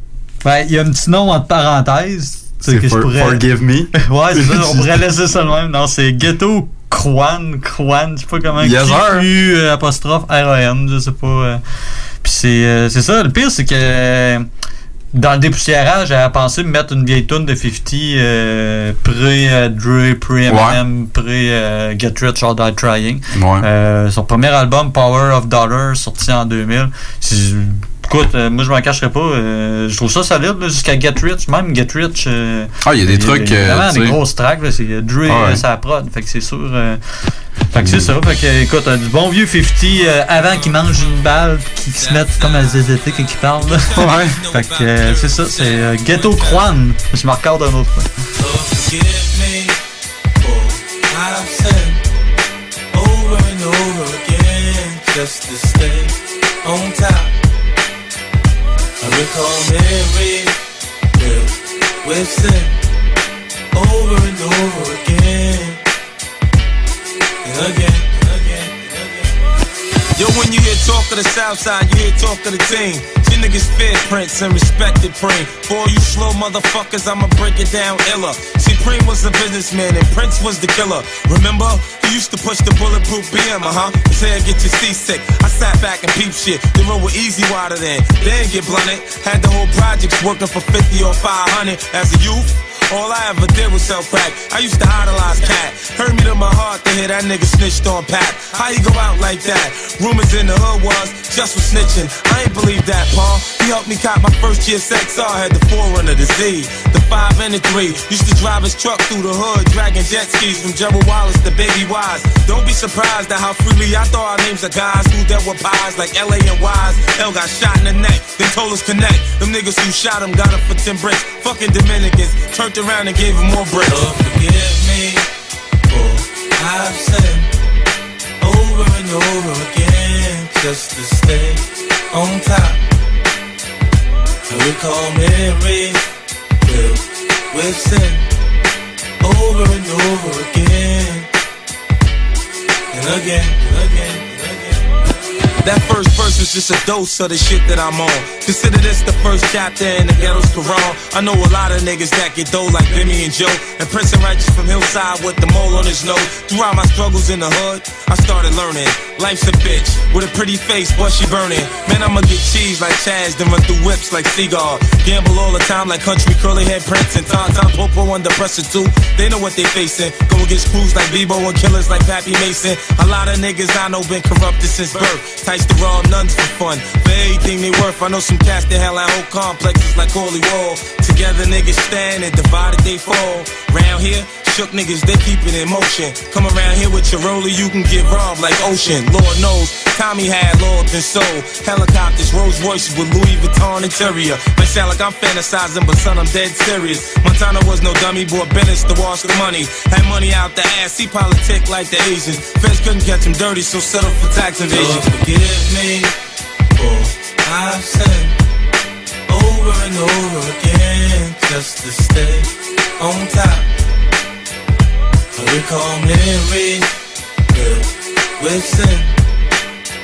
ben, il y a un petit nom entre parenthèses.
C'est
que je pourrais-
Forgive Me. [laughs]
ouais, c'est ça. On [laughs] pourrait laisser ça de même. Non, c'est Ghetto Kwan. Kwan, je sais pas comment.
Yes.
Q, euh, apostrophe R-A-N, je sais pas. euh. Puis c'est euh, c'est ça. Le pire, c'est que euh, dans le dépoussiérage, a pensé me mettre une vieille tune de 50 euh, pré-Dre, pré-Eminem, pré-Get Rich or Die Trying.
Ouais.
Son premier album, Power of Dollar, sorti en 2000. C'est- Écoute, euh, moi je m'en cacherai pas. euh, je trouve ça solide jusqu'à Get Rich. Même Get Rich. euh,
Ah, il y a des trucs,
Il y a vraiment des grosses tracks. C'est Dre,
Ah ouais.
sa prod. Fait que c'est sûr. euh, fait que c'est ça. Fait que écoute, du bon vieux 50 euh, avant qu'il mange une balle, qu'il se mette comme à ZZT quand il parle. là. [laughs]
Ouais.
fait que euh, c'est ça. C'est euh, Ghetto Kwan. Je me regarde un autre fois.
I recall Mary filled with sin over and over again. And again.
Yo, when you hear talk of the South Side, you hear talk of the team. You niggas fear Prince and respected Preem. For you slow motherfuckers, I'ma break it down iller. See, Preem was a businessman and Prince was the killer. Remember? He used to push the bulletproof BM, uh huh. Say I get you seasick. I sat back and peep shit. The road was easy wider then. Then get blunted. Had the whole projects working for 50 or 500 as a youth. All I ever did was sell crack. I used to idolize Cat. Hurt me to my heart to hear that nigga snitched on Pat. How you go out like that? Rumors in the hood was just was snitching. I ain't believe that, Paul. He helped me cop my first year XR. Had the forerunner, the Z, the five and the three. Used to drive his truck through the hood, dragging jet skis from Gerald Wallace to Baby Wise. Don't be surprised at how freely I throw our names of guys who dealt with pies like LA and Wise. L got shot in the neck, then told us connect. Them niggas who shot him got him for 10 bricks. Fucking Dominicans turned around and gave him more bricks.
Forgive me for I've sinned over and over again just to stay on top. I recall Mary filled with sin over and over again and again and again.
That first verse was just a dose of the shit that I'm on. Consider this the first chapter in the ghetto's Quran. I know a lot of niggas that get dough like Jimmy and Joe. And Prince and Righteous from Hillside with the mole on his nose. Throughout my struggles in the hood, I started learning. Life's a bitch with a pretty face, but she burning. Man, I'ma get cheese like Chaz, then run through whips like Seagull. Gamble all the time like country curly head Prince and Tom Popo under pressure too. They know what they facing. Go against crews like Bebo and killers like Pappy Mason. A lot of niggas I know been corrupted since birth. To raw nuns for fun. For everything they worth, I know some cats that hell out whole complexes like Holy Wall. Together niggas stand and divided they fall. Round here, shook niggas, they keep it in motion. Come around here with your roller, you can get robbed like ocean. Lord knows, Tommy had Lord and soul. Helicopters, Rolls Royces with Louis Vuitton interior. Might sound like I'm fantasizing, but son, I'm dead serious. Montana was no dummy, boy, Bennett's to wash the money. Had money out the ass, he politic like the Asians. Feds couldn't catch him dirty, so settle for tax evasion.
Lord, forgive me for I've sinned over and over again just to stay on top. I recall memories filled with sin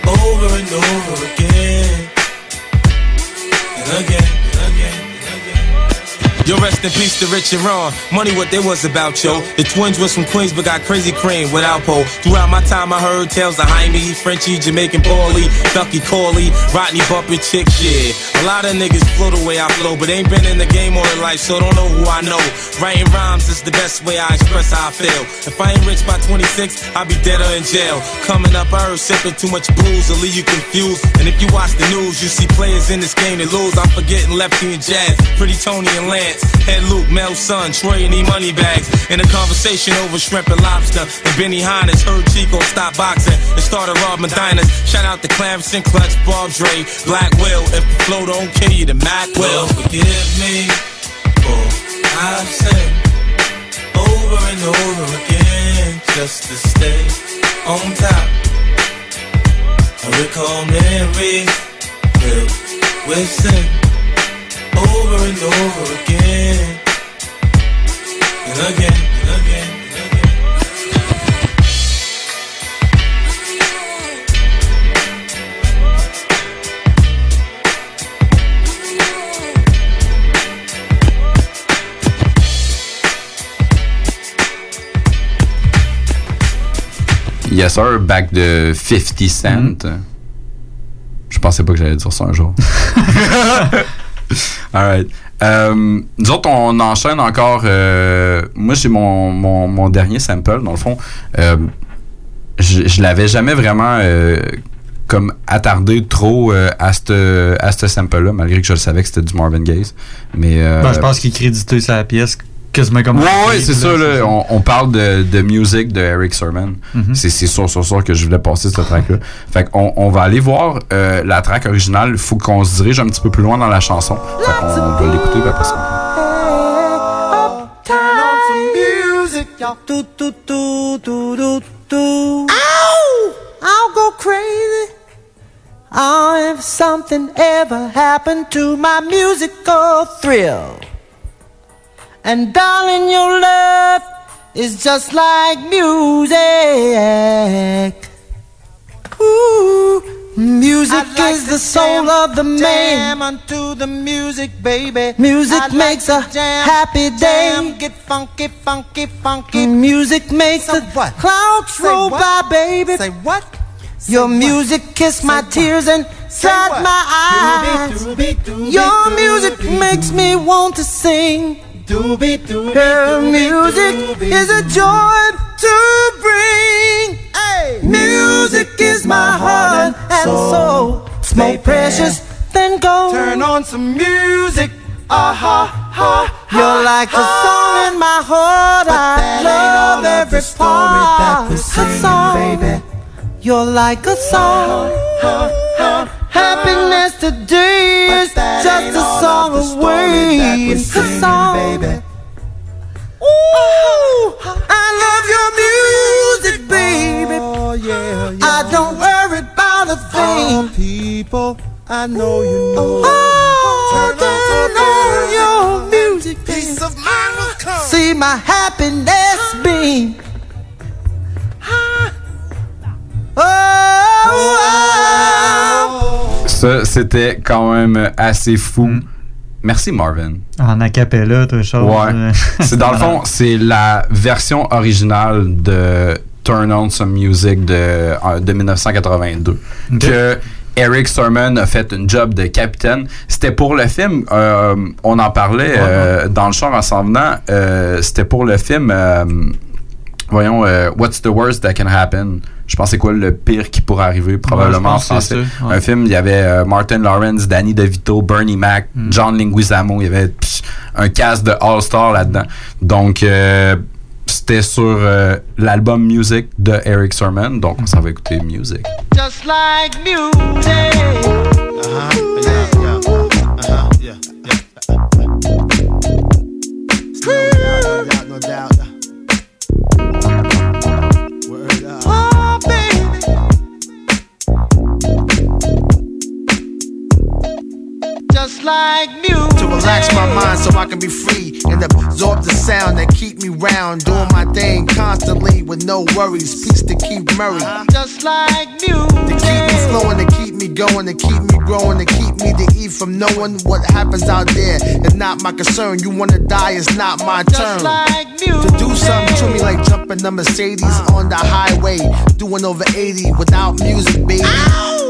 over and over again. And again and again.
Yo, rest in peace to Rich and Ron. Money what they was about, yo. The twins was from Queens, but got crazy cream without pole. Throughout my time, I heard tales of Jaime, Frenchie, Jamaican Paulie, Ducky Corley, Rodney Bumpin' Chick, yeah. A lot of niggas flow the way I flow, but ain't been in the game all their life, so don't know who I know. Writing rhymes is the best way I express how I feel. If I ain't rich by 26, I'll be dead or in jail. Coming up, I heard sipping too much booze will leave you confused. And if you watch the news, you see players in this game that lose. I'm forgetting Lefty and Jazz, Pretty Tony and Lance, Head Luke, Mel Son, Troy and E Money Bags. In a conversation over shrimp and lobster, and Benny Hannes heard Chico stop boxing and started robbing diners. Shout out to and Clutch, Bob Dre, Black Will. If the flow don't kill you, the Mac will.
Forgive me for I've sinned over and over again just to stay on top. I recall memories filled with sin over and over again and again and again.
Yes sir, back de 50 Cent. Je pensais pas que j'allais dire ça un jour. [laughs] [laughs] Alright. Euh, nous autres, on enchaîne encore. euh, moi, j'ai mon, mon, mon dernier sample, dans le fond. Euh, je je l'avais jamais vraiment euh, comme attardé trop euh, à ce à sample-là, malgré que je le savais que c'était du Marvin Gaye. Mais euh,
Ben, je pense qu'il créditait sa pièce quasiment comme
Ouais, ouais, c'est ça, là. On, on parle de, de musique de Eric Sermon.
Mhm.
C'est c'est sûr, sûr, sûr que je voulais passer cette track-là. Fait qu'on on va aller voir euh, la track originale. Il faut qu'on se dirige un petit peu plus loin dans la chanson. Fait qu'on va l'écouter, puis après ça.
Music! I'll go crazy. Oh, if something ever happened to my musical thrill. And darling, your love is just like music. Ooh, music is the soul of the man. Unto the music, baby. Music makes a happy day. Get funky, funky, funky. Music makes the clouds roll by, baby. Say what? Your music kiss my tears and dry my eyes. Your music makes me want to sing. Her music is a joy to bring. Music is my heart and soul. It's more precious than gold. Turn on some music. Ah ha ha. You're like a song in my heart. I love every part. A song. Baby. You're like a song. Happiness today is just a song away. It's a song. Ooh, I love your music, baby. I don't worry about a thing. people, I know you know. Oh, turn on your music, peace of mind will come. See my happiness beam. Oh, oh,
c'était quand même assez fou. Merci Marvin.
En acapella, tout chose.
Ouais. [laughs] c'est dans le fond, c'est la version originale de Turn On Some Music de, de 1982. Que Eric Sermon a fait une job de capitaine. C'était pour le film, euh, on en parlait euh, dans le char en s'en venant, euh, c'était pour le film, euh, voyons, euh, What's the Worst That Can Happen? Je pense c'est quoi le pire qui pourrait arriver, probablement en français.
ça, ouais.
Un film, il y avait euh, Martin Lawrence, Danny DeVito, Bernie Mac,
Hmm.
John Linguizamo. Il y avait pff, un cast de All-Star là-dedans. Donc, euh, c'était sur euh, l'album Music de Eric Sermon. Donc, on s'en va écouter Music.
Just like music. Yeah, yeah. Yeah, yeah. No doubt, Just like music. To relax my mind so I can be free and absorb the sound that keep me round. Doing my thing constantly with no worries. Peace to keep Murray. Just like music. To keep me flowing, to keep me going, to keep me growing, to keep me to eat from knowing what happens out there. It's not my concern. You wanna die, it's not my turn. Like To do something to me like jumping a Mercedes on the highway, doing over 80 without music, baby. Crazy,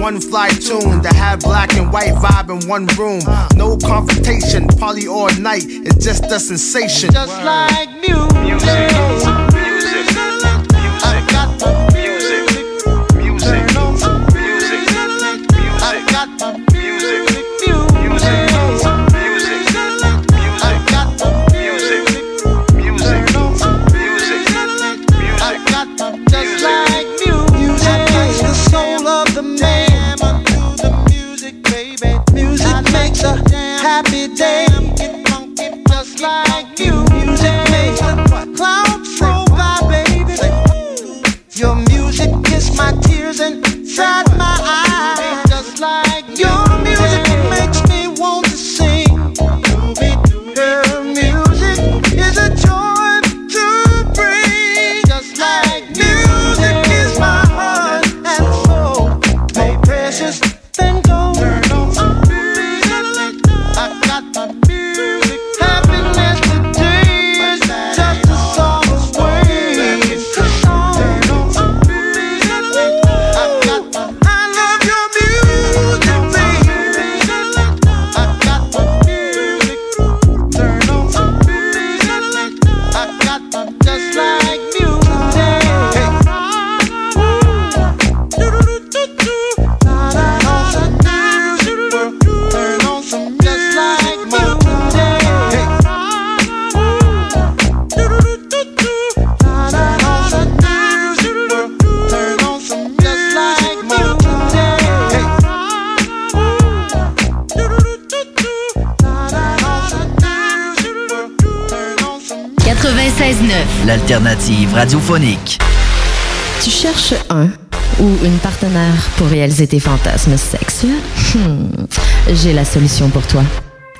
One fly tune to have black and white vibe in one room. No confrontation, party all night. It's just a sensation. Just like music.
Radiophonique.
Tu cherches un ou une partenaire pour réaliser tes fantasmes sexuels? Hmm, J'ai la solution pour toi.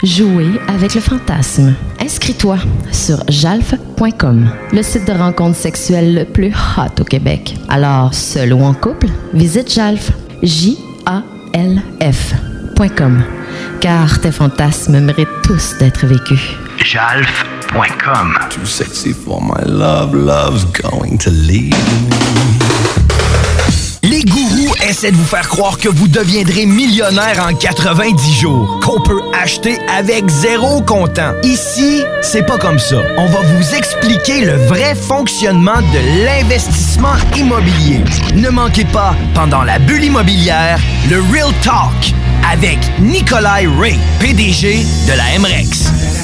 Jouer avec le fantasme. Inscris-toi sur jalf.com, le site de rencontre sexuelle le plus hot au Québec. Alors, seul ou en couple, visite jalf. J-A-L-F.com. Car tes fantasmes méritent tous d'être vécus.
Jalf.com.
Too sexy for my love, love's going to leave
Les gourous essaie de vous faire croire que vous deviendrez millionnaire en 90 jours, qu'on peut acheter avec zéro comptant. Ici, c'est pas comme ça. On va vous expliquer le vrai fonctionnement de l'investissement immobilier. Ne manquez pas, pendant la bulle immobilière, le Real Talk avec Nikolai Ray, PDG de la MREX.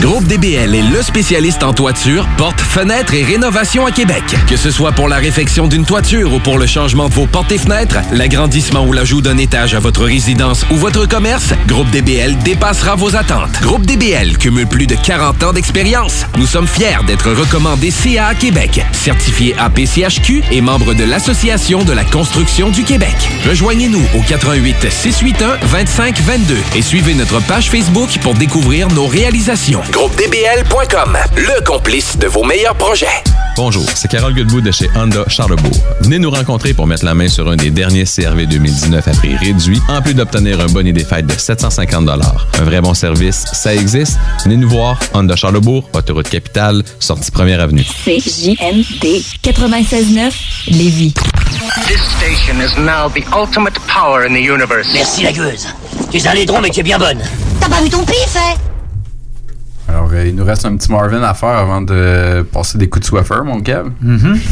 Groupe DBL est le spécialiste en toiture, portes, fenêtres et rénovation à Québec. Que ce soit pour la réfection d'une toiture ou pour le changement de vos portes et fenêtres, l'agrandissement ou l'ajout d'un étage à votre résidence ou votre commerce, Groupe DBL dépassera vos attentes. Groupe DBL cumule plus de 40 ans d'expérience. Nous sommes fiers d'être recommandés CA Québec, certifié APCHQ et membre de l'Association de la construction du Québec. Rejoignez-nous au 88 681 25 22 et suivez notre page Facebook pour découvrir nos réalisations. GroupeDBL.com, le complice de vos meilleurs projets.
Bonjour, c'est Carole Goodwood de chez Honda Charlebourg. Venez nous rencontrer pour mettre la main sur un des derniers CRV 2019 à prix réduit, en plus d'obtenir un bonnet des fêtes de 750 Un vrai bon service, ça existe. Venez nous voir, Honda Charlebourg, autoroute capitale, sortie première avenue.
CJMD 96.9 Lévis.
This station is now the ultimate power in the universe.
Merci la gueuse. Tu es un laidron mais tu es bien bonne.
T'as pas vu ton pif, hein?
Alors, euh, il nous reste un petit Marvin à faire avant de passer des coups de Swiffer, mon Kev.
Mhm. [laughs]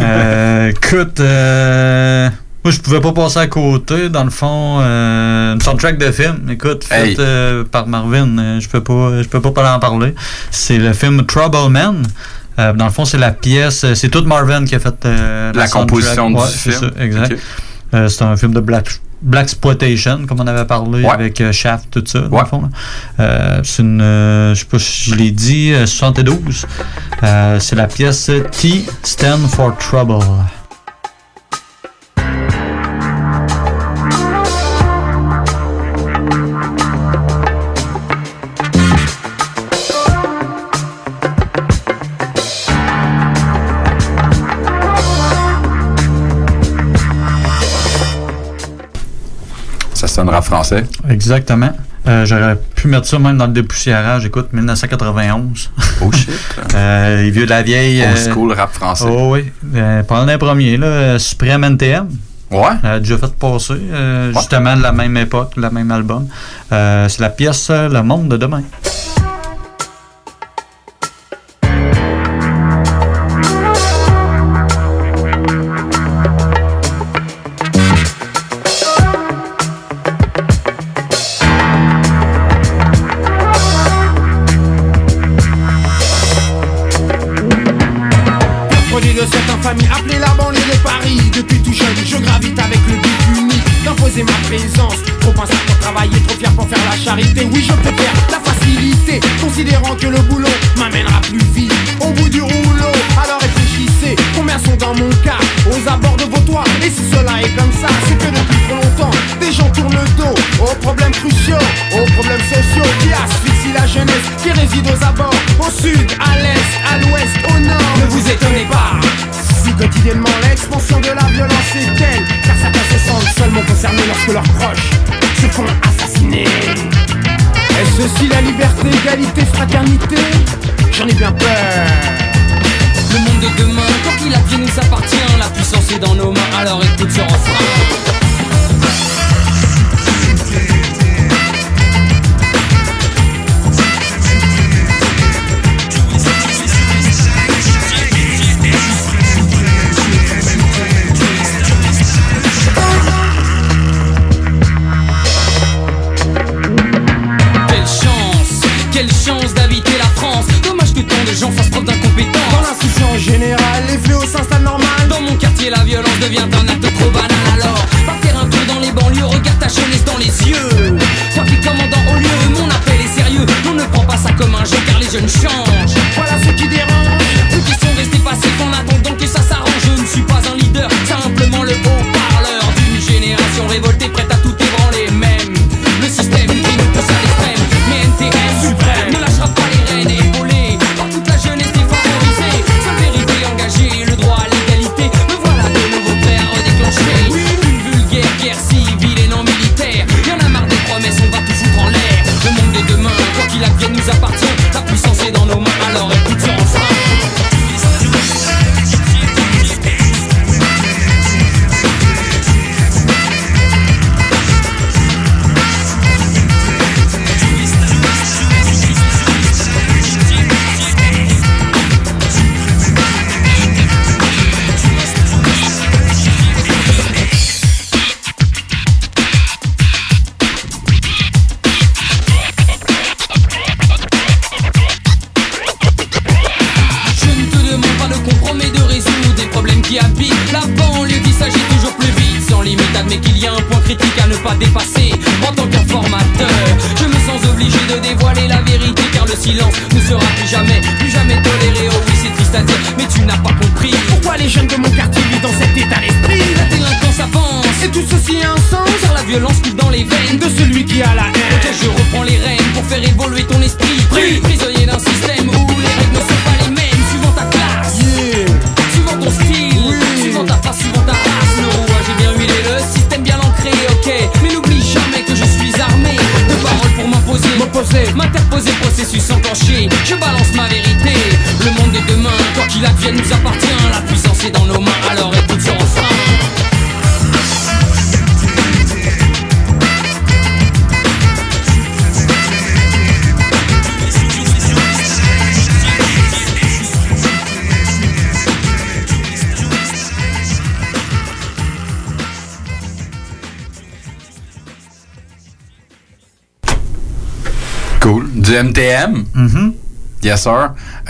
Euh, écoute, euh, moi je pouvais pas passer à côté. Dans le fond, euh, une soundtrack de film. Écoute, faite
Hey.
euh, par Marvin. je peux pas, je peux pas en parler. C'est le film Trouble Man. Euh, dans le fond, c'est la pièce. C'est toute Marvin qui a fait
La
soundtrack.
composition du
Ouais,
film.
ça, exact. C'est un film de Black Black Exploitation, comme on avait parlé
Ouais.
avec euh, Shaft, tout ça, dans
Ouais.
le fond. Euh, c'est une, euh, je sais pas si je l'ai dit, euh, 72. Euh, c'est la pièce T Stand for Trouble.
Sonnera français.
Exactement. Euh, J'aurais pu mettre ça même dans le dépoussiérage. Écoute, 1991.
Oh shit. [laughs]
euh, les vieux de la vieille.
Old
euh,
school rap français.
Oh oui. Euh, pendant les premiers, là, euh, Supreme NTM.
Ouais.
Elle a déjà fait passer, euh, justement, de la même époque, le même album. Euh, C'est la pièce euh, Le Monde de demain.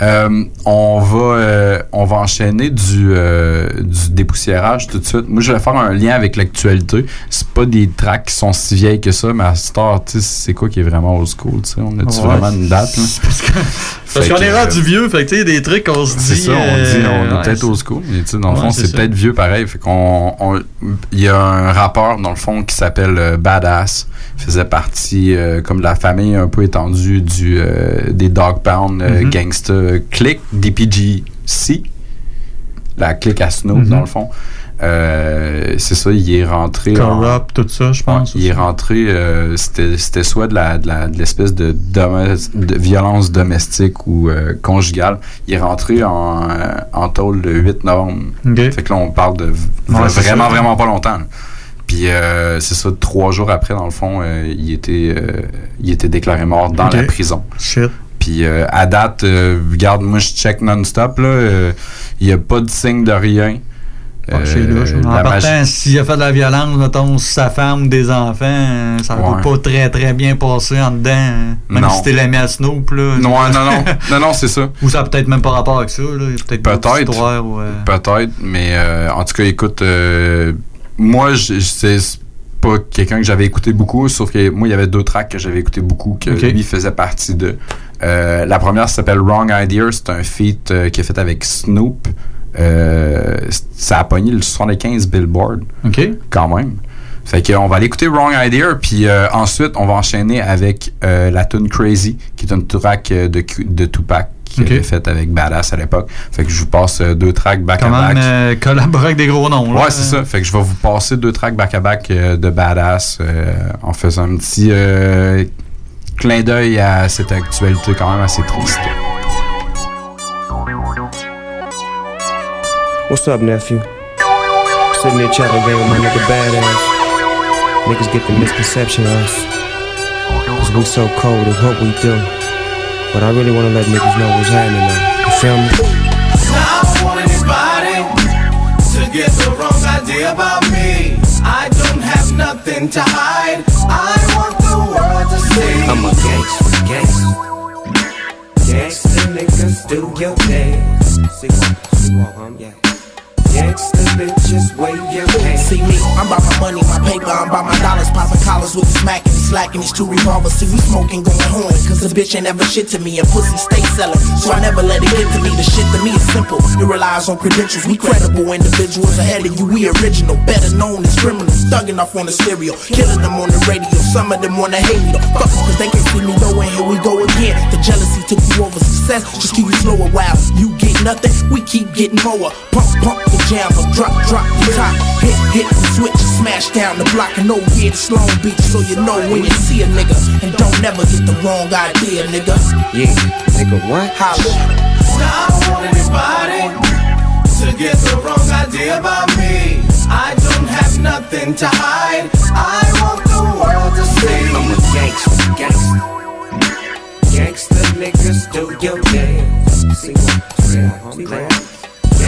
Euh, on, va, euh, on va enchaîner du, euh, du dépoussiérage tout de suite. Moi, je vais faire un lien avec l'actualité. C'est pas des tracks qui sont si vieilles que ça, mais à Star, tu sais, c'est quoi qui est vraiment old school? On a-tu
Ouais.
vraiment une date, là? [laughs]
Parce qu'on
que,
est rendu vieux, fait que tu sais, des trucs qu'on se dit.
C'est ça, on dit, on est peut-être old school, mais tu sais, dans le
Ouais,
fond,
c'est
peut-être vieux pareil. Fait qu'on, on- il y a un rappeur, dans le fond, qui s'appelle Badass. Faisait partie, euh, comme de la famille un peu étendue du, euh, des Dog Pound euh,
Mhm.
Gangsta Click, DPGC. La clique à Snoop,
Mhm.
dans le fond. Euh, c'est ça, il est rentré. en-
Corrupt, tout ça, je pense.
il est rentré, euh, c'était c'était soit de la de la- de l'espèce de, violence domestique ou euh, conjugale. Il est rentré en, en tôle le 8 novembre.
Ok.
Fait que là, on parle de
Ouais,
vraiment,
ça.
vraiment pas longtemps. là. Puis euh, c'est ça, trois jours après, dans le fond, euh, il, était, euh, il était déclaré mort dans la prison.
Shit.
Puis euh, à date, regarde, moi je check non-stop, Il n'y a pas de signe de rien.
Ah,
Euh,
En partant, s'il a fait de la violence, mettons, sur sa femme ou des enfants, ça ne
Ouais.
peut pas très très bien passer en dedans. euh, Même
Non.
si t'es l'ami à Snoop, là.
Non, [laughs] non, non. non, non, c'est ça.
Ou ça peut-être même pas rapport avec ça, peut-être
Peut-être.
histoires ou, euh,
Peut-être, mais euh, en tout cas, écoute, euh, moi, c'est pas quelqu'un que j'avais écouté beaucoup, sauf que moi, il y avait deux tracks que j'avais écouté beaucoup, que lui faisait partie de. Euh, la première s'appelle Wrong Idea, c'est un feat euh, qui est fait avec Snoop. Euh, ça a pogné le 75 Billboard.
OK.
Quand même. Fait qu'on va aller écouter Wrong Idea, puis ensuite, on va enchaîner avec la tune Crazy, qui est une track de, de Tupac qui
Ok.
avait fait avec Badass à l'époque. Fait que je vous passe euh, deux tracks back
même
back.
euh, collaborer avec des gros noms, là.
Ouais, c'est ça. Fait que je vais vous passer deux tracks back-à-back euh, de Badass euh, en faisant un petit euh, clin d'œil à cette actualité quand même assez triste.
What's up, nephew? Sitting there chatting game with my nigga Badass. Niggas get the misconception of us. Cause we so cold at what we do? But I really wanna let niggas know what's happening now. You feel me?
I don't want anybody to get the wrong idea about me. I don't have nothing to hide. I want the world to see.
I'm a gangster, gangster. Gangster niggas do your dance. See what? See what, um, yeah.
See me, I'm about my money, my paper, I'm about my dollars, popping collars with smacking, slacking these two revolvers. See, we smoking, going horn, cause the bitch ain't never shit to me, and pussy stay selling. So I never let it get to me. The shit to me is simple, it relies on credentials. We credible individuals ahead of you, we original, better known as criminals. Thugging off on the stereo, killing them on the radio. Some of them wanna hate me though, fuck cause they can't see me though, and here we go again. The jealousy took you over success, just keep you slow a while. You get nothing, we keep getting more. Pump, pump the jammer, drop, drop the top. Hit, hit the switch, and smash down the block. And oh yeah, it's Long Beach, so you know when you see a nigga. And don't never get the wrong idea, nigga.
Yeah, nigga, what?
Holla.
I don't want anybody to get the wrong idea about me. I don't have nothing to hide. I want the world to see.
I'm a gangster, gangster. Gangster niggas do your dance. See what? See what?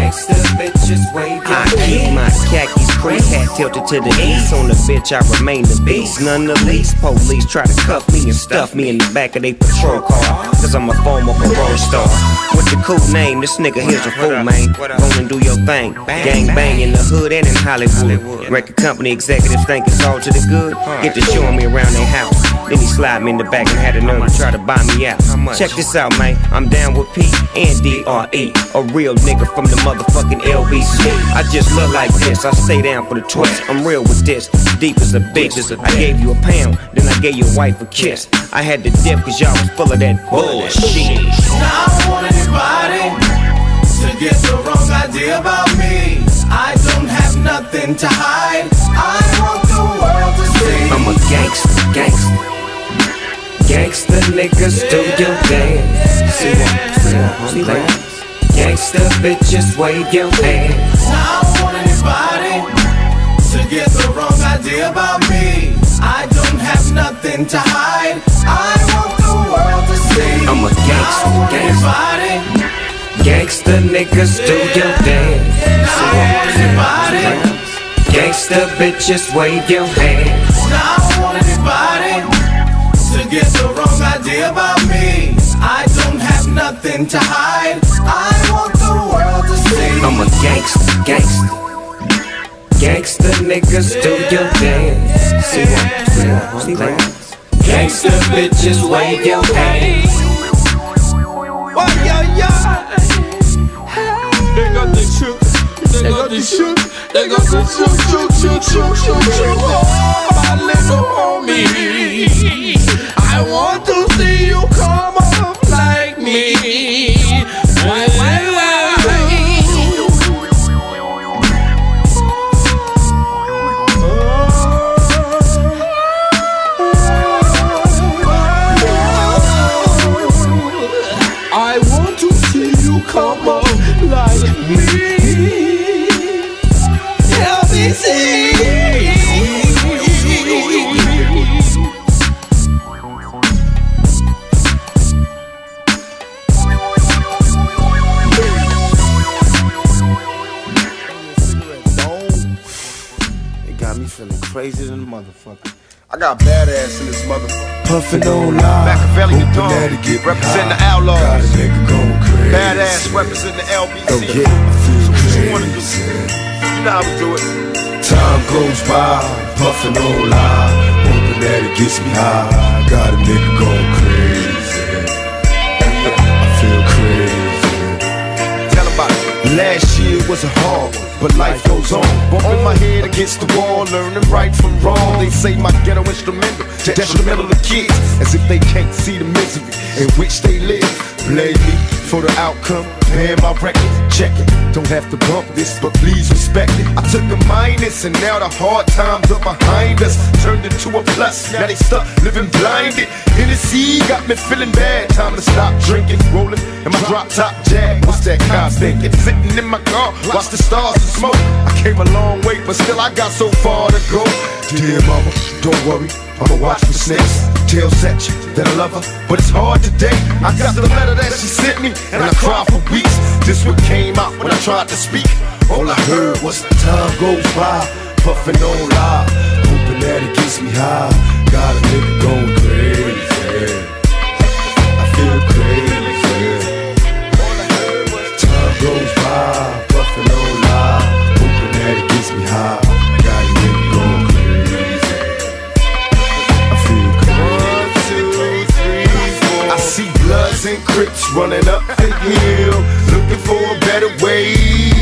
I keep my khakis crease hat tilted to the east. On the bitch, I remain the beast. None the least. Police try to cuff me and stuff me in the back of their patrol car. Cause I'm a former parole star. With the cool name, this nigga here's a fool, man. Go and do your thing. Gang bang in the hood and in Hollywood. Record company executives think it's all to the good. Get to showing me around their house. Then he slide me in the back and had the nerve to try to buy me out. Check this out, man. I'm down with P and DRE. A real nigga from the motherfucking LBC. I just look like this. I stay down for the twist. I'm real with this. Deep as a bitch. I gave you a pound, then I gave your wife a kiss. I had to dip cause y'all was full of that bullshit.
Now I don't want anybody to get the wrong idea about me. I don't have nothing to hide. I want the world to see.
I'm a gangster, gangster. Gangsta niggas do your dance. See what? See what? What? Gangsta bitches wave your hands.
Now I don't want anybody to get the wrong idea about me. I don't have nothing to hide. I want the world to see.
I'm a
want anybody.
Gangsta niggas do your dance. See what? See what? Gangsta bitches wave your hands.
Now I don't want anybody to get the wrong idea about me. I don't have nothing to hide. I want the world to see.
I'm a gangster, gangster. Gangsta niggas do your dance. See what? See what? See what? Gangsta bitches wave your hands.
They got the shook, they got the shook, they got the shook, shook, shook, shook, shook, shook. Oh, my little homie, I want to I
got badass in this motherfucker. Puffin' on live.
Machiavelli the Dawn,
that it get me
represent the. Outlaws.
Got a nigga going crazy.
Badass represent the LBC.
Go. I feel
So what you
crazy.
wanna do? You know how we do it.
Time goes by, puffin' on live, hoping that it gets me high. Got a nigga going crazy. I feel crazy.
Tell about it.
Last year was a hard one, but life goes on. Bumping my head against the wall, learning right from wrong. They say my ghetto instrumental, detrimental to kids, as if they can't see the misery in which they live. Blame me for the outcome, paying my record, check it. Don't have to bump this, but please respect it. I took a minus, and now the hard times are behind us. Turned into a plus, now they stuck living blinded. Hennessy got me feeling bad. Time to stop drinking, rolling in my drop top jag. What's that cop thinking? Sitting in my car, watch the stars and smoke. I came a long way, but still I got so far to go. Dear mama, don't worry, I'ma watch for snakes. Tell Satch that I love her, but it's hard today. I got the letter that she sent me, and I cried for weeks. This what came out when I tried to speak. All I heard was the time goes by, puffing on live, hoping that it gets me high. Got a nigga going running up the hill, looking for a better way.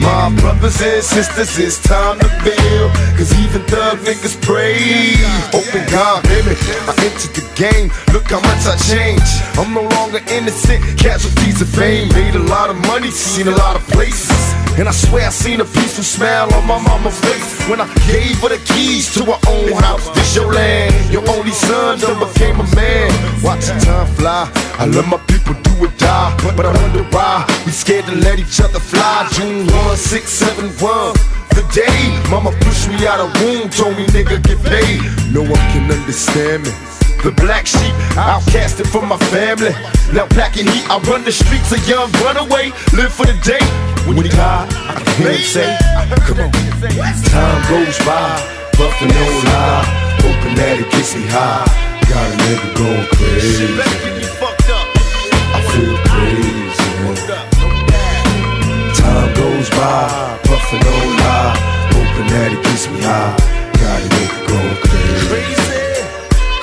My brothers and sisters, it's time to build. Cause even thug niggas pray. Open God, baby. I entered the game. Look how much I changed. I'm no longer innocent. Casualties of fame. Made a lot of money, seen a lot of places. And I swear I seen a peaceful smile on my mama's face when I gave her the keys to her own house. This your land. Your only son done became a man. Watching time fly. I love my people do or die. But I wonder why we scared to let each other fly. June 1, 6, 7, 1. The day mama pushed me out of womb, told me nigga get paid. No one can understand me. The black sheep, outcasted from my family. Now black and heat, I run the streets, a young runaway, live for the day. When he high, I can hear him say, come on. Time goes by, puffin' no lie. Hoping that it gets me high. Got a nigga going crazy. I feel crazy. vibe, puffin' no lie. hoping that it gets me high. Gotta make it go crazy. Crazy,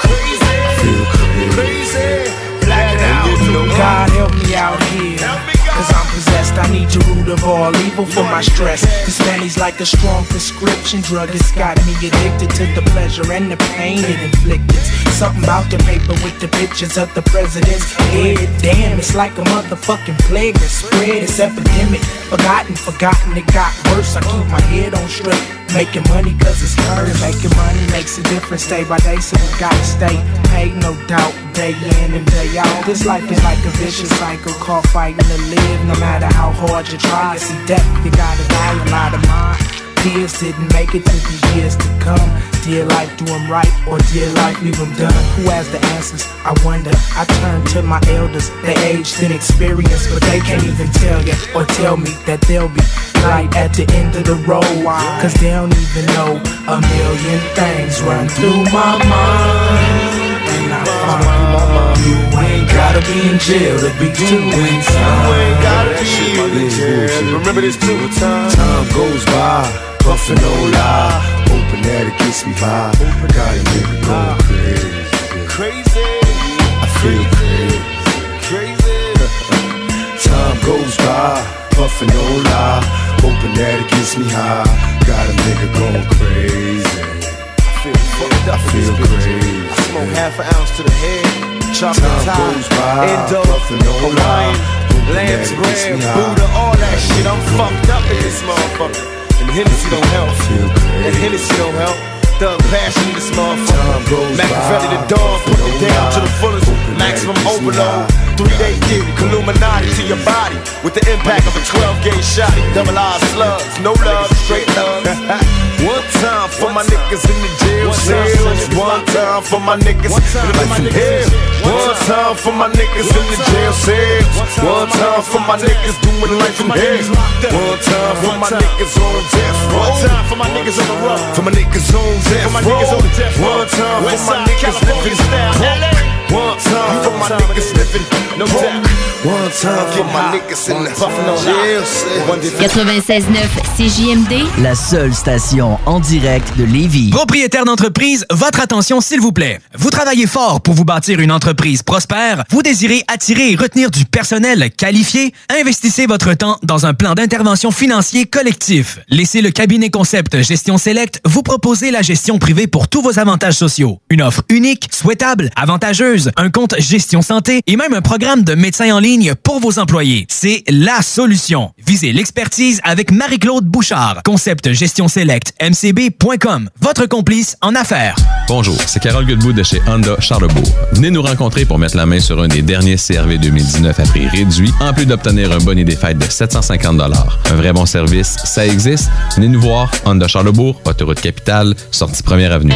crazy, I feel crazy. crazy.
Black it out. You know, God help me out here. Cause I'm possessed, I need your root of all evil for my stress. This money's like a strong prescription drug. It's got me addicted to the pleasure and the pain it inflicted. Something about the paper with the pictures of the president's head. Damn, it's like a motherfucking plague that spread. It's epidemic. Forgotten, forgotten, it got worse. I keep my head on straight. Making money cause it's hurt. Making money makes a difference day by day, so we gotta stay paid, no doubt. Day in and day out. This life is like a vicious cycle called fighting to live. No matter how hard you try, it's a death. You gotta die a lot of mine. Peers didn't make it to the years to come. Dear life, do 'em right, or dear life, leave 'em done. Who has the answers? I wonder. I turn to my elders, they aged in experience, but they can't even tell you or tell me that they'll be light at the end of the road. Cause they don't even know a million things run through my mind. And I find you ain't gotta be in jail to be doing time.
You ain't gotta be in jail. Remember this too. Time goes by, puffin' no lie. Hoping that it gets me high. Got a nigga going crazy. Crazy. I feel crazy. Crazy. [laughs] Time goes by, puffin' no lie. Hoping that it gets me high. Got a nigga going crazy. I feel fucked up. I feel crazy. I smoke half an ounce to the head. Chocolate
Time goes by,
Indo, Hawaiian, lamb's
that it gets
bread,
me high.
Buddha, all that shit. I'm fucked up in this motherfucker. And Hennessy don't help. And Hennessy don't help. Thug passion in this motherfucker. Machiavelli the dawn, put it down to the fullest. Maximum overload. Three day theory, Illuminati to your body. With the impact of a 12 gauge shot. Double R slugs, no love, straight love. [laughs] One time for my niggas in the jail cells. One time for my niggas in the life in hell. One time for my niggas in the jail cells. One time for my niggas doing life in hell. One time for my niggas on death row. One time for my niggas on the road. For my niggas on death row. One time for my niggas living broke. One time for my niggas living no doubt. One time for my niggas in the jail cell. One day
96.9 CJMD,
La seule station en direct de Lévis.
Propriétaire d'entreprise, votre attention s'il vous plaît. Vous travaillez fort pour vous bâtir une entreprise prospère, vous désirez attirer et retenir du personnel qualifié, investissez votre temps dans un plan d'intervention financier collectif. Laissez le cabinet concept Gestion Select vous proposer la gestion privée pour tous vos avantages sociaux. Une offre unique, souhaitable, avantageuse, un compte gestion santé et même un programme de médecin en ligne pour vos employés. C'est la solution. Visez l'expertise avec Marie-Claude Bouchard. Concept gestion select mcb.com. Votre complice en affaires.
Bonjour, c'est Carole Goodwood de chez Honda Charlebourg. Venez nous rencontrer pour mettre la main sur un des derniers CRV 2019 à prix réduit, en plus d'obtenir un bonnet des fêtes de 750 Un vrai bon service, ça existe. Venez nous voir, Honda Charlebourg, autoroute capitale, sortie première avenue.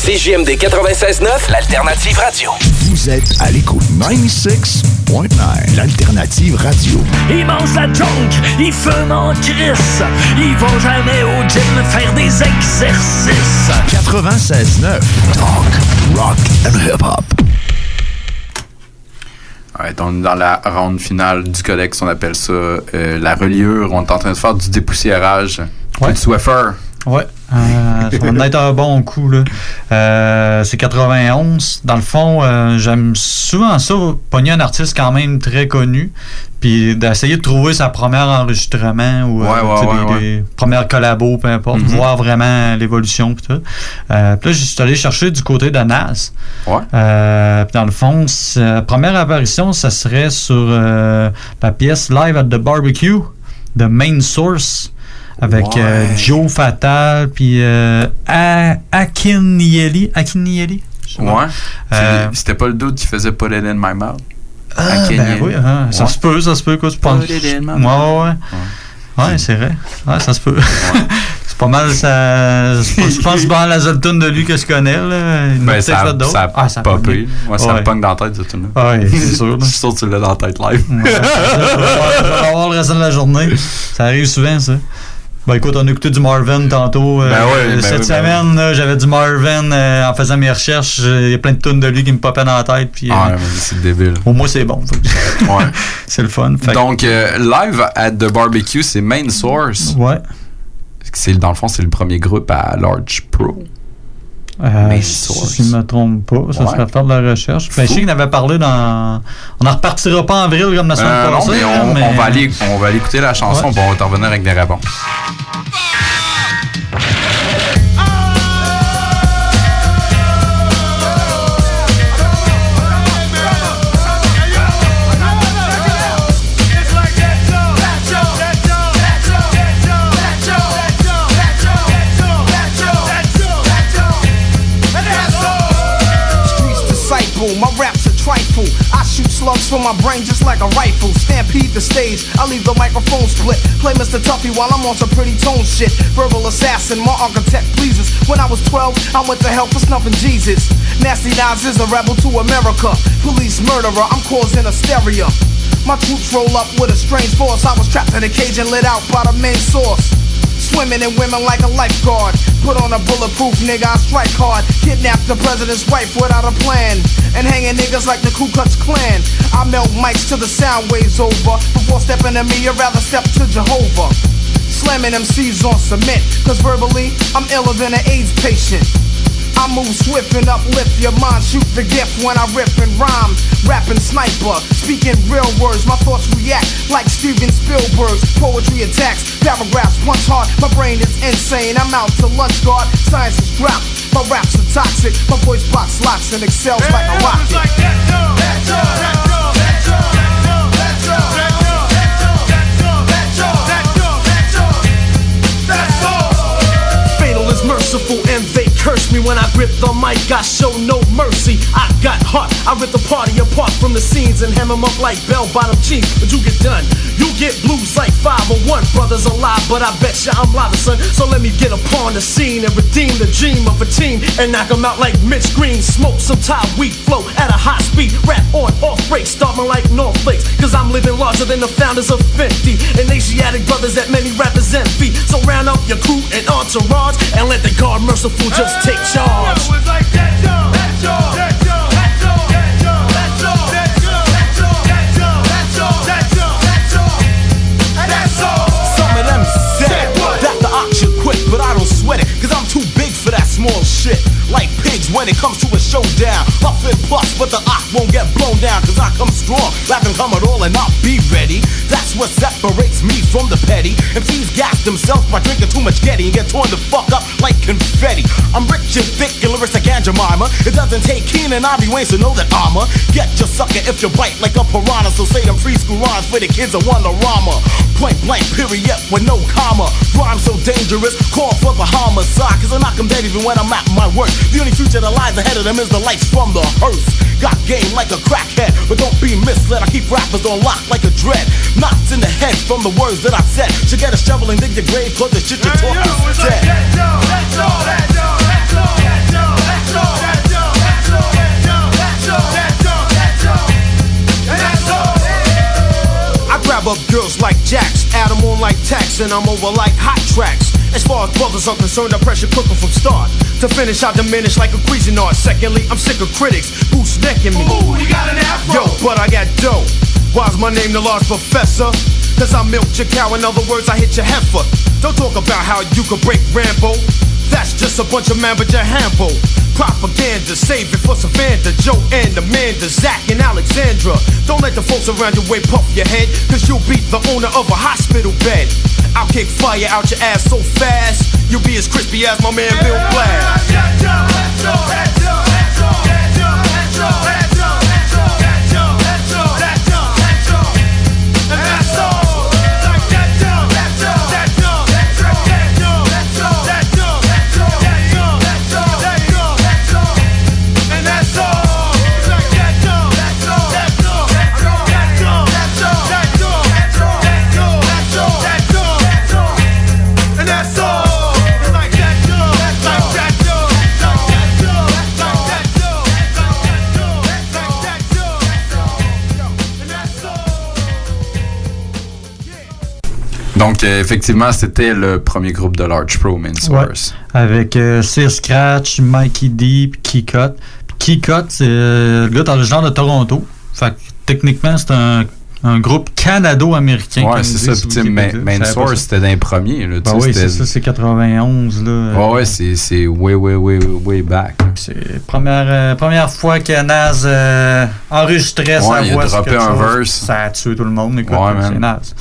CGMD 96.9, l'alternative radio.
Vous êtes à l'écoute 96.9, l'alternative radio.
Ils mangent la junk, ils fument en crisse, ils vont jamais au gym faire des exercices.
96.9, talk, rock and hip-hop.
Ouais, on est dans la ronde finale du codex, on appelle ça euh, la reliure. On est en train de faire du dépoussiérage.
Ouais.
Du Swiffer.
Ouais, euh, ça va être un bon coup. là. Euh, c'est 91. Dans le fond, euh, j'aime souvent ça, pogner un artiste quand même très connu, puis d'essayer de trouver sa première enregistrement ou
Ouais, ouais,
tu sais,
ouais,
des, premières collabos, peu importe,
Mhm.
voir vraiment l'évolution. Puis tout. Là, je suis allé chercher du côté de Nas. Dans le fond, la première apparition, ça serait sur la pièce Live at the Barbecue The Main Source avec
Ouais.
euh, Joe Fatal puis euh, A- Akinieli. Akinieli? Je sais pas.
Ouais.
Euh,
C'était pas le doute qui faisait Put It In My Mouth.
Ah, ben oui, hein, ça se peut, ça se peut, quoi, tu penses.
Put it in my
Ouais,
mouth.
ouais, ouais. Ouais, c'est vrai. Ouais, ça se peut. [laughs] c'est pas mal, ça. Je pense- je pense pas la seule tune de lui que je connais, là. A
Ben, ça,
d'autres.
ça a
Ah, ça a
popé.
pogné.
Ouais, ça
Ouais.
pogne dans la tête, cette tune
Ouais, c'est [laughs] sûr.
Je suis sûr que tu l'as dans la tête live.
Ouais, [laughs] je vais avoir le reste de la journée. Ça arrive souvent, ça. Ben écoute, on a écouté du Marvin tantôt. euh,
Ben ben
cette
ben
semaine, j'avais du Marvin euh, en faisant mes recherches. Il y a plein de tunes de lui qui me popaient dans la tête. Puis, euh,
Ah, ouais, mais c'est débile.
Au moins, c'est bon.
Ouais. [laughs]
c'est le fun. Fait
Donc, euh, live at the barbecue, c'est Main Source.
Ouais.
C'est, dans le fond, c'est le premier groupe à Large Pro.
Euh, si je ne me trompe pas, ça
Ouais.
serait faire de la recherche. Ben, je sais qu'il avait parlé dans. On n'en repartira pas en avril comme la semaine
Euh,
passée.
on,
mais-
on va aller, on va aller écouter la chanson,
Ouais.
puis on va t'en revenir avec des réponses.
From my brain just like a rifle. Stampede the stage, I leave the microphone split. Play Mr. Tuffy while I'm on some pretty tone shit. Verbal assassin, my architect pleases. When I was 12, I went to hell for snuffing Jesus. Nasty Nas is a rebel to America. Police murderer, I'm causing hysteria. My troops roll up with a strange force. I was trapped in a cage and lit out by the main source. Swimming in women like a lifeguard. Put on a bulletproof nigga, I strike hard. Kidnap the president's wife without a plan. And hanging niggas like the Ku Klux Klan. I melt mics till the sound waves over. Before stepping to me, I'd rather step to Jehovah. Slamming MCs on cement. Cause verbally, I'm iller than an AIDS patient. I move swift and uplift your mind. Shoot the gift when I rip and rhyme. Rapping sniper, speaking real words. My thoughts react like Steven Spielberg's poetry attacks. Paragraphs punch hard. My brain is insane. I'm out to lunch guard. Science is dropped. My raps are toxic. My voice box locks and excels like a rocket.
Fatal is merciful and they curse me when I grip the mic. I show no mercy. I got heart. I rip the party apart from the scenes and hem 'em up like bell bottom jeans. But you get done. You get blues like 501. Brothers alive, but I bet you I'm live, son. So let me get upon the scene and redeem the dream of a team and knock 'em out like Mitch Green. Smoke some Thai weed flow at a high speed. Rap on off break, starting like North Flakes. Cause I'm living larger than the founders of 50. And Asiatic brothers that many rappers envy. So round up your crew and entourage and let the guard merciful just take charge. Some of them said that the auction quick, but I don't sweat it, cause I'm too small shit. Like pigs when it comes to a showdown. Huff and puff, but the ox won't get blown down, cause I come strong. I can come at all and not be ready. That's what separates me from the petty. MCs gas themselves by drinking too much Getty and get torn the fuck up like confetti. I'm rich and thick and lyrics like Aunt Jemima. It doesn't take Keenan Ivory Wayne to know that armor. Get your sucker if you bite like a piranha. So say them preschool rhymes for the kids of Wonderama. Point blank, period, with no comma. Rhyme so dangerous, call for the homicide. Ah, cause I knock them dead even when I'm at my worst. The only future that lies ahead of them is the lights from the hearse. Got game like a crackhead, but don't be misled. I keep rappers on lock like a dread. Knots in the head from the words that I said. Should get a shovel and dig your grave, cause the shit you talk is dead. I grab up girls like Jacks, add them on like tax, and I'm over like hot tracks. As far as brothers are concerned, I pressure cook 'em from start. To finish, I diminish like a Cuisinart. Secondly, I'm sick of critics who's necking me. Ooh, got an afro. Yo, but I got dough. Why's my name the large professor? Cause I milked your cow, in other words, I hit your heifer. Don't talk about how you could break Rambo. That's just a bunch of man but your hambo. Propaganda, save it for Savannah, Joe and Amanda, Zach and Alexandra. Don't let the folks around your way puff your head, cause you'll be the owner of a hospital bed. I'll kick fire out your ass so fast, you'll be as crispy as my man Bill Black.
Donc, euh, effectivement, c'était le premier groupe de Large Pro, Main
Ouais.
Source.
Avec euh, Sir Scratch, Mikey D, puis Keycut. Keycut, c'est euh, le gars dans le genre de Toronto. Fait que techniquement, c'est un, un groupe canado-américain.
Ouais, c'est ça. Puis,
sur
tu sais, Main. Main Source, c'était d'un premier. Là, sais,
oui, c'est ça, c'est 91. Là,
Ouais, ouais, c'est c'est way, way, way, way back.
C'est première, euh, première fois que Naz euh, enregistrait
Ouais,
sa
il a
voix.
droppé un
chose.
verse.
Ça a tué tout le monde, écoute,
Ouais,
c'est. Naz.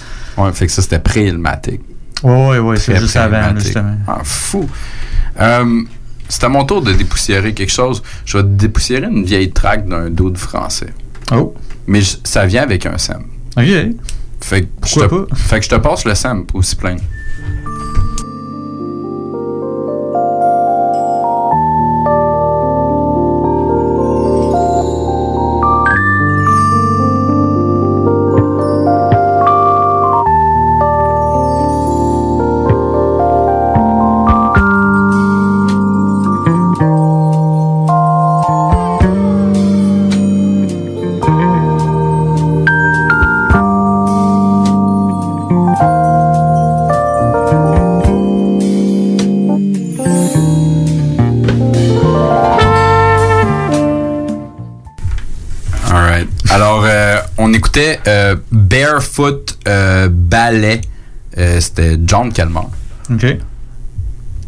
Ouais, fait que ça, c'était pré-Ilmatic.
Ouais, ouais, c'est juste avant, justement.
Ah, fou. Euh, c'est à mon tour de dépoussiérer quelque chose. Je vais dépoussiérer une vieille track d'un dude français.
Oh.
Mais je- ça vient avec un sample.
Ok.
Fait que,
Pourquoi
je te, fait que je te passe le sample aussi plein. Barefoot euh, Ballet. Euh, C'était John Calmar.
Ok.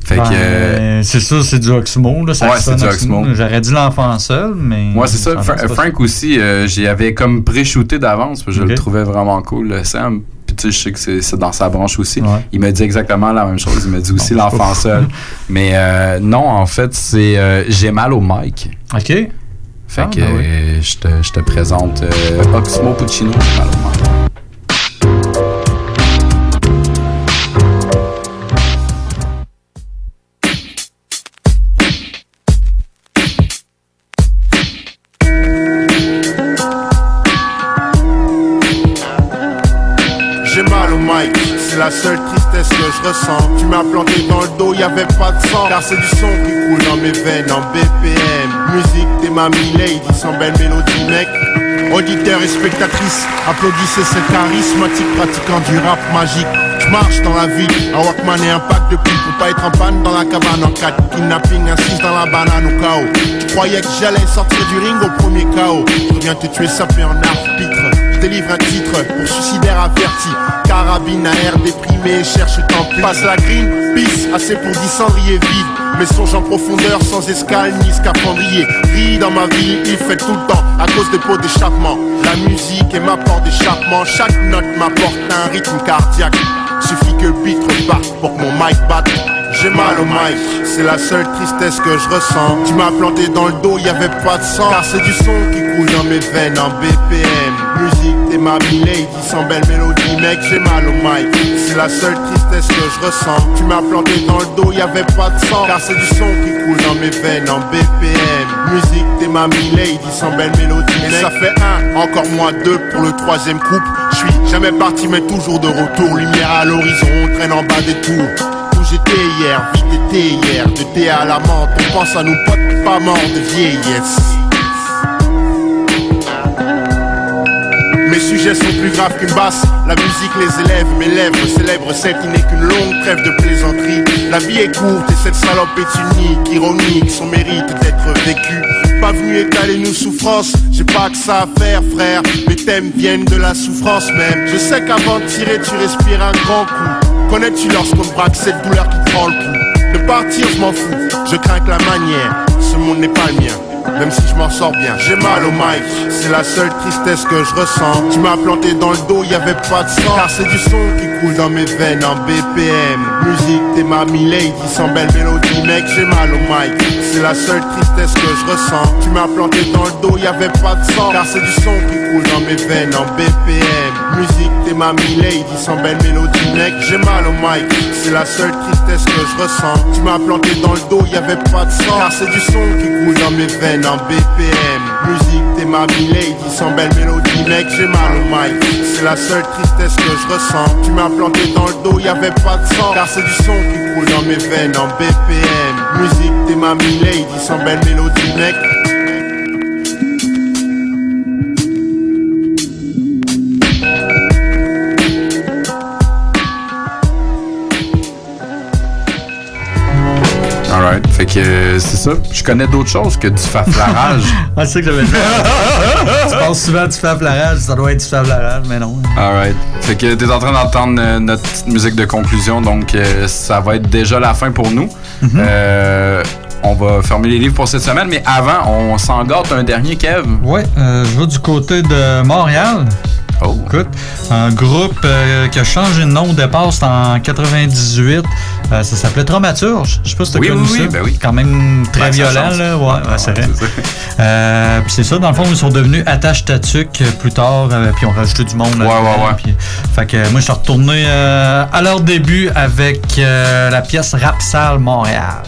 Fait
Ben,
que. euh,
c'est ça, c'est du Oxmo. Là, ça
Ouais, c'est du Oxmo.
J'aurais dit l'enfant seul, mais.
Ouais, c'est ça.
me
Frank aussi, euh, j'y avais comme pré-shooté d'avance, je le trouvais vraiment cool, le Sam. Puis tu sais, je sais que c'est- dans sa branche aussi.
Ouais.
Il m'a dit exactement la même chose. Il m'a dit aussi
c'est
l'enfant seul. Mais non, en fait, c'est J'ai mal au mic.
OK.
Fait
Ah,
que
ben oui.
je, te, je te présente euh, Oxmo Puccino. J'ai
en BPM. Musique, t'es mamie lady, sans belle mélodie, mec. Auditeurs et spectatrices, applaudissez ce charismatique pratiquant du rap magique. Je marche dans la ville, un Walkman et un pack de pile pour pas être en panne dans la cabane en 4 Kidnapping, 6 dans la banane au chaos. Tu croyais que j'allais sortir du ring au premier chaos. Je reviens te tuer sapé en arbitre. Je délivre un titre pour suicidaire averti. Carabine à air déprimé, cherche tant pis. Passe la green, peace, assez pour 10 cendriers vides. Mes songes en profondeur, sans escale ni scaphandrier. Ris dans ma vie, il fait tout le temps, à cause des pots d'échappement. La musique est ma porte d'échappement. Chaque note m'apporte un rythme cardiaque. Suffit que le beat reparte pour que mon mic batte. J'ai mal au mic, c'est la seule tristesse que je ressens. Tu m'as planté dans le dos, y avait pas de sang. Car c'est du son qui coule dans mes veines en BPM. T'es ma lady, sans belle mélodie, mec, j'ai mal au mic. C'est la seule tristesse que je ressens. Tu m'as planté dans le dos, y avait pas de sang. Car c'est du son qui coule dans mes veines en BPM. Musique, t'es ma lady, sans belle mélodie, mec. ça fait un, encore moins deux pour le troisième couple. Je suis jamais parti, mais toujours de retour. Lumière à l'horizon, on traîne en bas des tours. Où j'étais hier, vite été hier, de thé à la menthe, on pense à nos potes pas morts de vieillesse. Mes sujets sont plus graves qu'une basse, la musique les élève, mes lèvres célèbrent celle qui n'est qu'une longue trêve de plaisanterie. La vie est courte et cette salope est unique, ironique, son mérite d'être vécu. Pas venu étaler nos souffrances, j'ai pas que ça à faire frère, mes thèmes viennent de la souffrance même. Je sais qu'avant de tirer tu respires un grand coup. Connais-tu lorsqu'on braque cette douleur qui prend le coup? De partir je m'en fous, je crains que la manière, ce monde n'est pas le mien même si je m'en sors bien. J'ai mal au mic, c'est la seule tristesse que je ressens. Tu m'as planté dans le dos, y avait pas de sang. Car c'est du son qui coule dans mes veines en BPM. Musique, t'es ma lady, sans belle mélodie, mec, j'ai mal au mic. C'est la seule tristesse que je ressens. Tu m'as planté dans le dos, y avait pas de sang. Car c'est du son qui coule dans mes veines en BPM. Musique, t'es ma lady, sans belle mélodie, mec, j'ai mal au mic. C'est la seule tristesse que je ressens. Tu m'as planté dans le dos, y avait pas de sang. Car c'est du son qui coule dans mes veines en BPM. Musique, t'es ma lady, sans belle mélodie, mec, j'ai mal au mic. C'est la seule tristesse que je ressens. Tu m'as planté dans le dos, y avait pas de sang. Car c'est du son qui coule dans mes veines en BPM. Musique, t'es ma lady, sans belle mélodie, mec.
Que c'est ça. Je connais d'autres choses que du faflarage. [laughs]
Ah, c'est ça que j'avais dit. [laughs] tu penses souvent du faflarage, ça doit être du faflarage, mais non.
Alright. Fait que t'es en train d'entendre euh, notre petite musique de conclusion, donc euh, ça va être déjà la fin pour nous.
Mhm.
Euh, on va fermer les livres pour cette semaine, mais avant, on s'en gâte un dernier, Kev.
Ouais, euh, je vais du côté de Montréal.
Oh.
Écoute, un groupe euh, qui a changé de nom au départ, c'était en 98. Euh, ça s'appelait Traumaturge. Je sais pas si tu as
Oui,
connu
oui,
ça.
oui, ben oui.
Quand même très
Ben,
violent, là. Ouais, ouais, c'est vrai. Euh, puis c'est ça, dans le fond, ils sont devenus Attache Tatuc euh, plus tard, euh, puis ont rajouté du monde.
Ouais,
là-dedans,
ouais, ouais.
puis- fait que moi, je suis retourné euh, à leur début avec la pièce Rap Salle Montréal.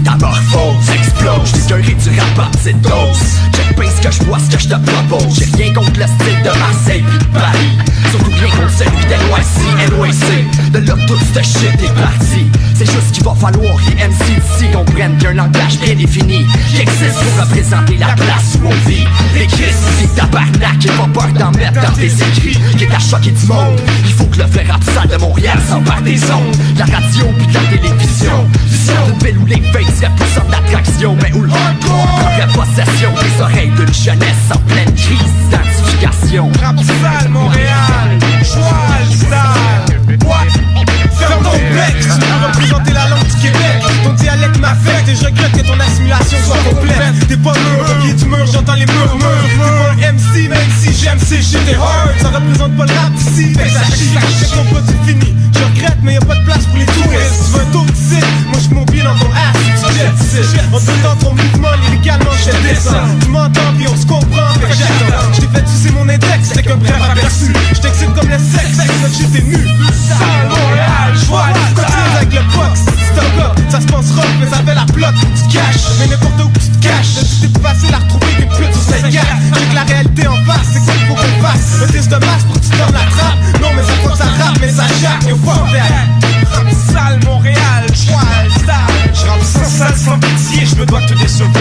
Métamorphose, explose. Guéri du rap à petite dose. Check bien ce que je vois, ce que je te propose. J'ai rien contre le style de Marseille pis de Paris. Surtout rien contre celui d'NYC, NYC. De là tout ce shit est parti. C'est juste qu'il va falloir que MC d'ici comprennent qu'il y a un langage bien défini qui existe pour représenter la place où on vit. Les Chris, les tabarnak, et pas peur d'en mettre dans tes écrits, qui est à choquer du monde. Il faut que le vrai rap sale de Montréal s'empare des ondes, la radio puis de la télévision. Vision d'une ville où les fakes seraient plus sorte d'attraction, mais où le hardcore prendrait possession des oreilles d'une jeunesse en pleine crise d'identification.
Sale Montréal, joie le style. Ouais. Ferme ton bec, tu as représenté la langue du Québec. Ton dialecte m'affecte et je regrette que ton assimilation soit complète. T'es pas mûr, au pied du mur, j'entends les murmures. T'es pas un MC, même si j'aime ces shit et hard. Ça représente pas le rap d'ici, fait ça chie. C'est ton produit fini. Je regrette, mais y'a pas de place pour les touristes. Tu veux un tour d'ici, moi j'suis mon pied dans ton ass, ici. En dans ton mouvement, lyricalement, je descends. Tu m'entends, puis on se comprend, fait que j'attends. Je t'ai fait sucer mon index, c'est qu'un bref aperçu. Je t'excite comme le sexe, c'est que j'étais nu. Montréal, joie, cotise avec le box. Stop up, ça se pense rock, mais ça fait la plot, tu te caches. Mais n'importe où tu te caches, c'est plus facile à retrouver qu'une pute sur cette gare. Que la réalité en face, c'est quoi qu'il faut qu'on fasse. Un test de masse pour que tu la trappe. Non, mais ça que ça rappe, mais ça jappe, fuck that. Rap sale Montréal, joie, style. Je rappe sans sale, sans pitié, je me dois te décevoir.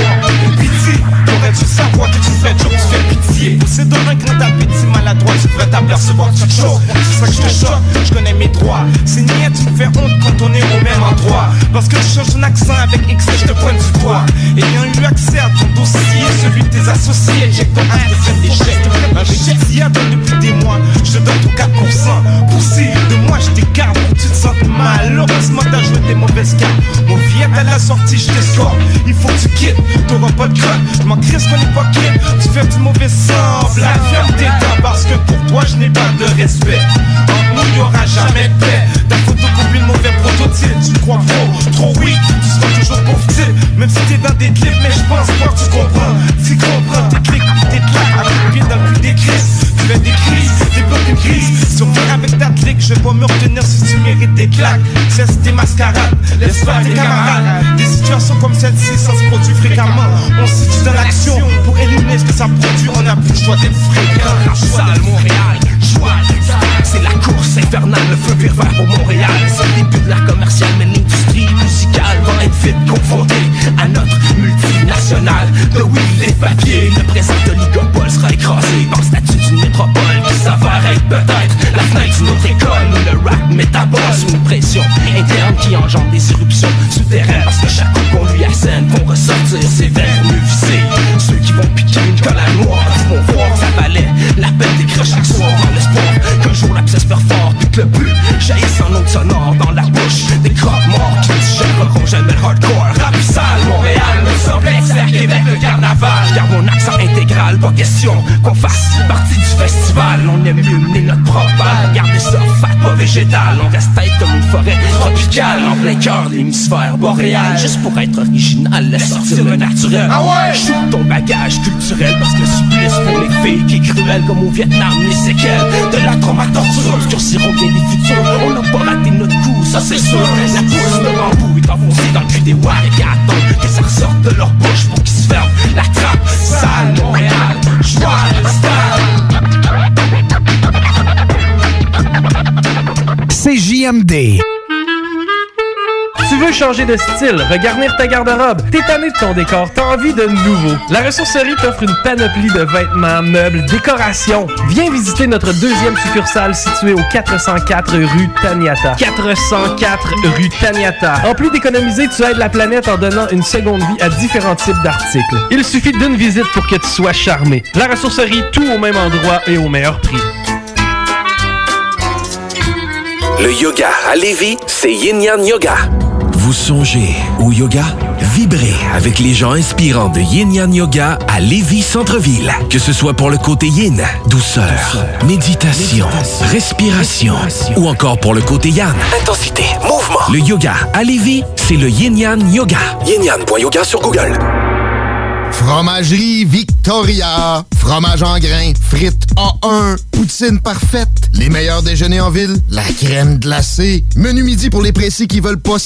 Pitié, t'aurais dû savoir que tu fais joke, tu fais pitié. Possédant un grand appétit maladroit, tu devrais t'apercevoir tu choques. C'est ça que je te choque, je. C'est niais, tu me fais honte quand on est au même endroit. Parce que tu changes ton accent avec X, je te pointe du doigt. Ayant eu accès à ton dossier, celui de tes associés, j'ai ton faire des. Un chèque donne depuis des mois, je te donne ton 4%. Poussé t'écarte pour que tu te sentes mal. Heureusement, t'as joué tes mauvaises cartes. Mon viette à la sortie, je t'escorte. Il faut que tu quittes, t'auras pas de crotte. Je m'en qu'on est pas quitte. Tu fais du mauvais semblant. Ferme tes dents parce que pour toi, je n'ai pas de respect. Entre nous, aura jamais de. Mauvais prototype. Tu crois faux, trop weak, tu seras toujours type. Même si t'es dans des clips, mais je pense pas que tu comprends. Tu comprends, tes clics, tes claques, avec le pied dans le cul des crises. Tu fais des crises, débloques une crise. Sur faire avec ta clique, je vais pas me retenir si tu mérites des claques. Cesse tes mascarades, laisse faire tes camarades. Des situations comme celle-ci, ça se produit fréquemment. On se situe dans l'action pour éliminer ce que ça produit. On a plus le choix d'être fréquent.
Montréal, c'est la course infernale, le feu vert vert pour Montréal. C'est le début de l'art commercial, mais l'industrie musicale va être vite confrontée à notre multinationale. De oui, les papiers, le présent oligopole sera écrasé par le statut d'une métropole qui s'avère être peut-être la fenêtre d'une autre école où le rap métabole sous une pression interne qui engendre des éruptions souterraines. Parce que chaque coup qu'on lui assène vont ressortir ses veines mieux. Ceux qui vont piquer une colle à noire vont voir ça valait la peine d'écrire chaque soir l'espoir qu'un jour l'abscesse perd fort puis que le but jaillisse en note sonore dans la bouche des crocs morts qui ne géreront jamais le hardcore. Rap sale, Montréal me semble être Québec le carnaval. Garde mon accent intégral, pas question qu'on fasse partie du festival. On aime mieux mener notre propre balle, garder ça fat, pas végétal. On reste tête comme une forêt tropicale en plein cœur de l'hémisphère boréal. Juste pour être original, laisse sortir le naturel.
Ah ouais?
Shoot ton bagage culturel parce que le supplice pour les filles qui est cruel comme au Vietnam, les séquelles de la trauma torture obscurciront bien des futurs. On n'a pas raté notre coup, ça c'est sûr. La pousse de bambou est enfoncée dans le cul des Warriors qui attendent que ça ressorte de leur bouche pour qu'ils se ferment la trappe. Sale Montréal, joie le stade.
changer de style, regarnir ta garde-robe, tanné de ton décor, t'as envie de nouveau. La ressourcerie t'offre une panoplie de vêtements, meubles, décorations. Viens visiter notre deuxième succursale située au 404 rue Taniata. 404 rue Taniata. En plus d'économiser, tu aides la planète en donnant une seconde vie à différents types d'articles. Il suffit d'une visite pour que tu sois charmé. La ressourcerie, tout au même endroit et au meilleur prix.
Le yoga à Lévis, c'est Yin Yang Yoga. Vous songez au yoga? Vibrez avec les gens inspirants de Yin Yang Yoga à Lévis Centre-Ville. Que ce soit pour le côté yin, douceur, méditation, respiration, ou encore pour le côté yang, intensité, mouvement. Le yoga à Lévis, c'est le Yin Yang Yoga. Yin Yang.yoga sur Google.
Fromagerie Victoria. Fromage en grains, frites A1, poutine parfaite, les meilleurs déjeuners en ville, la crème glacée, menu midi pour les précis qui veulent pas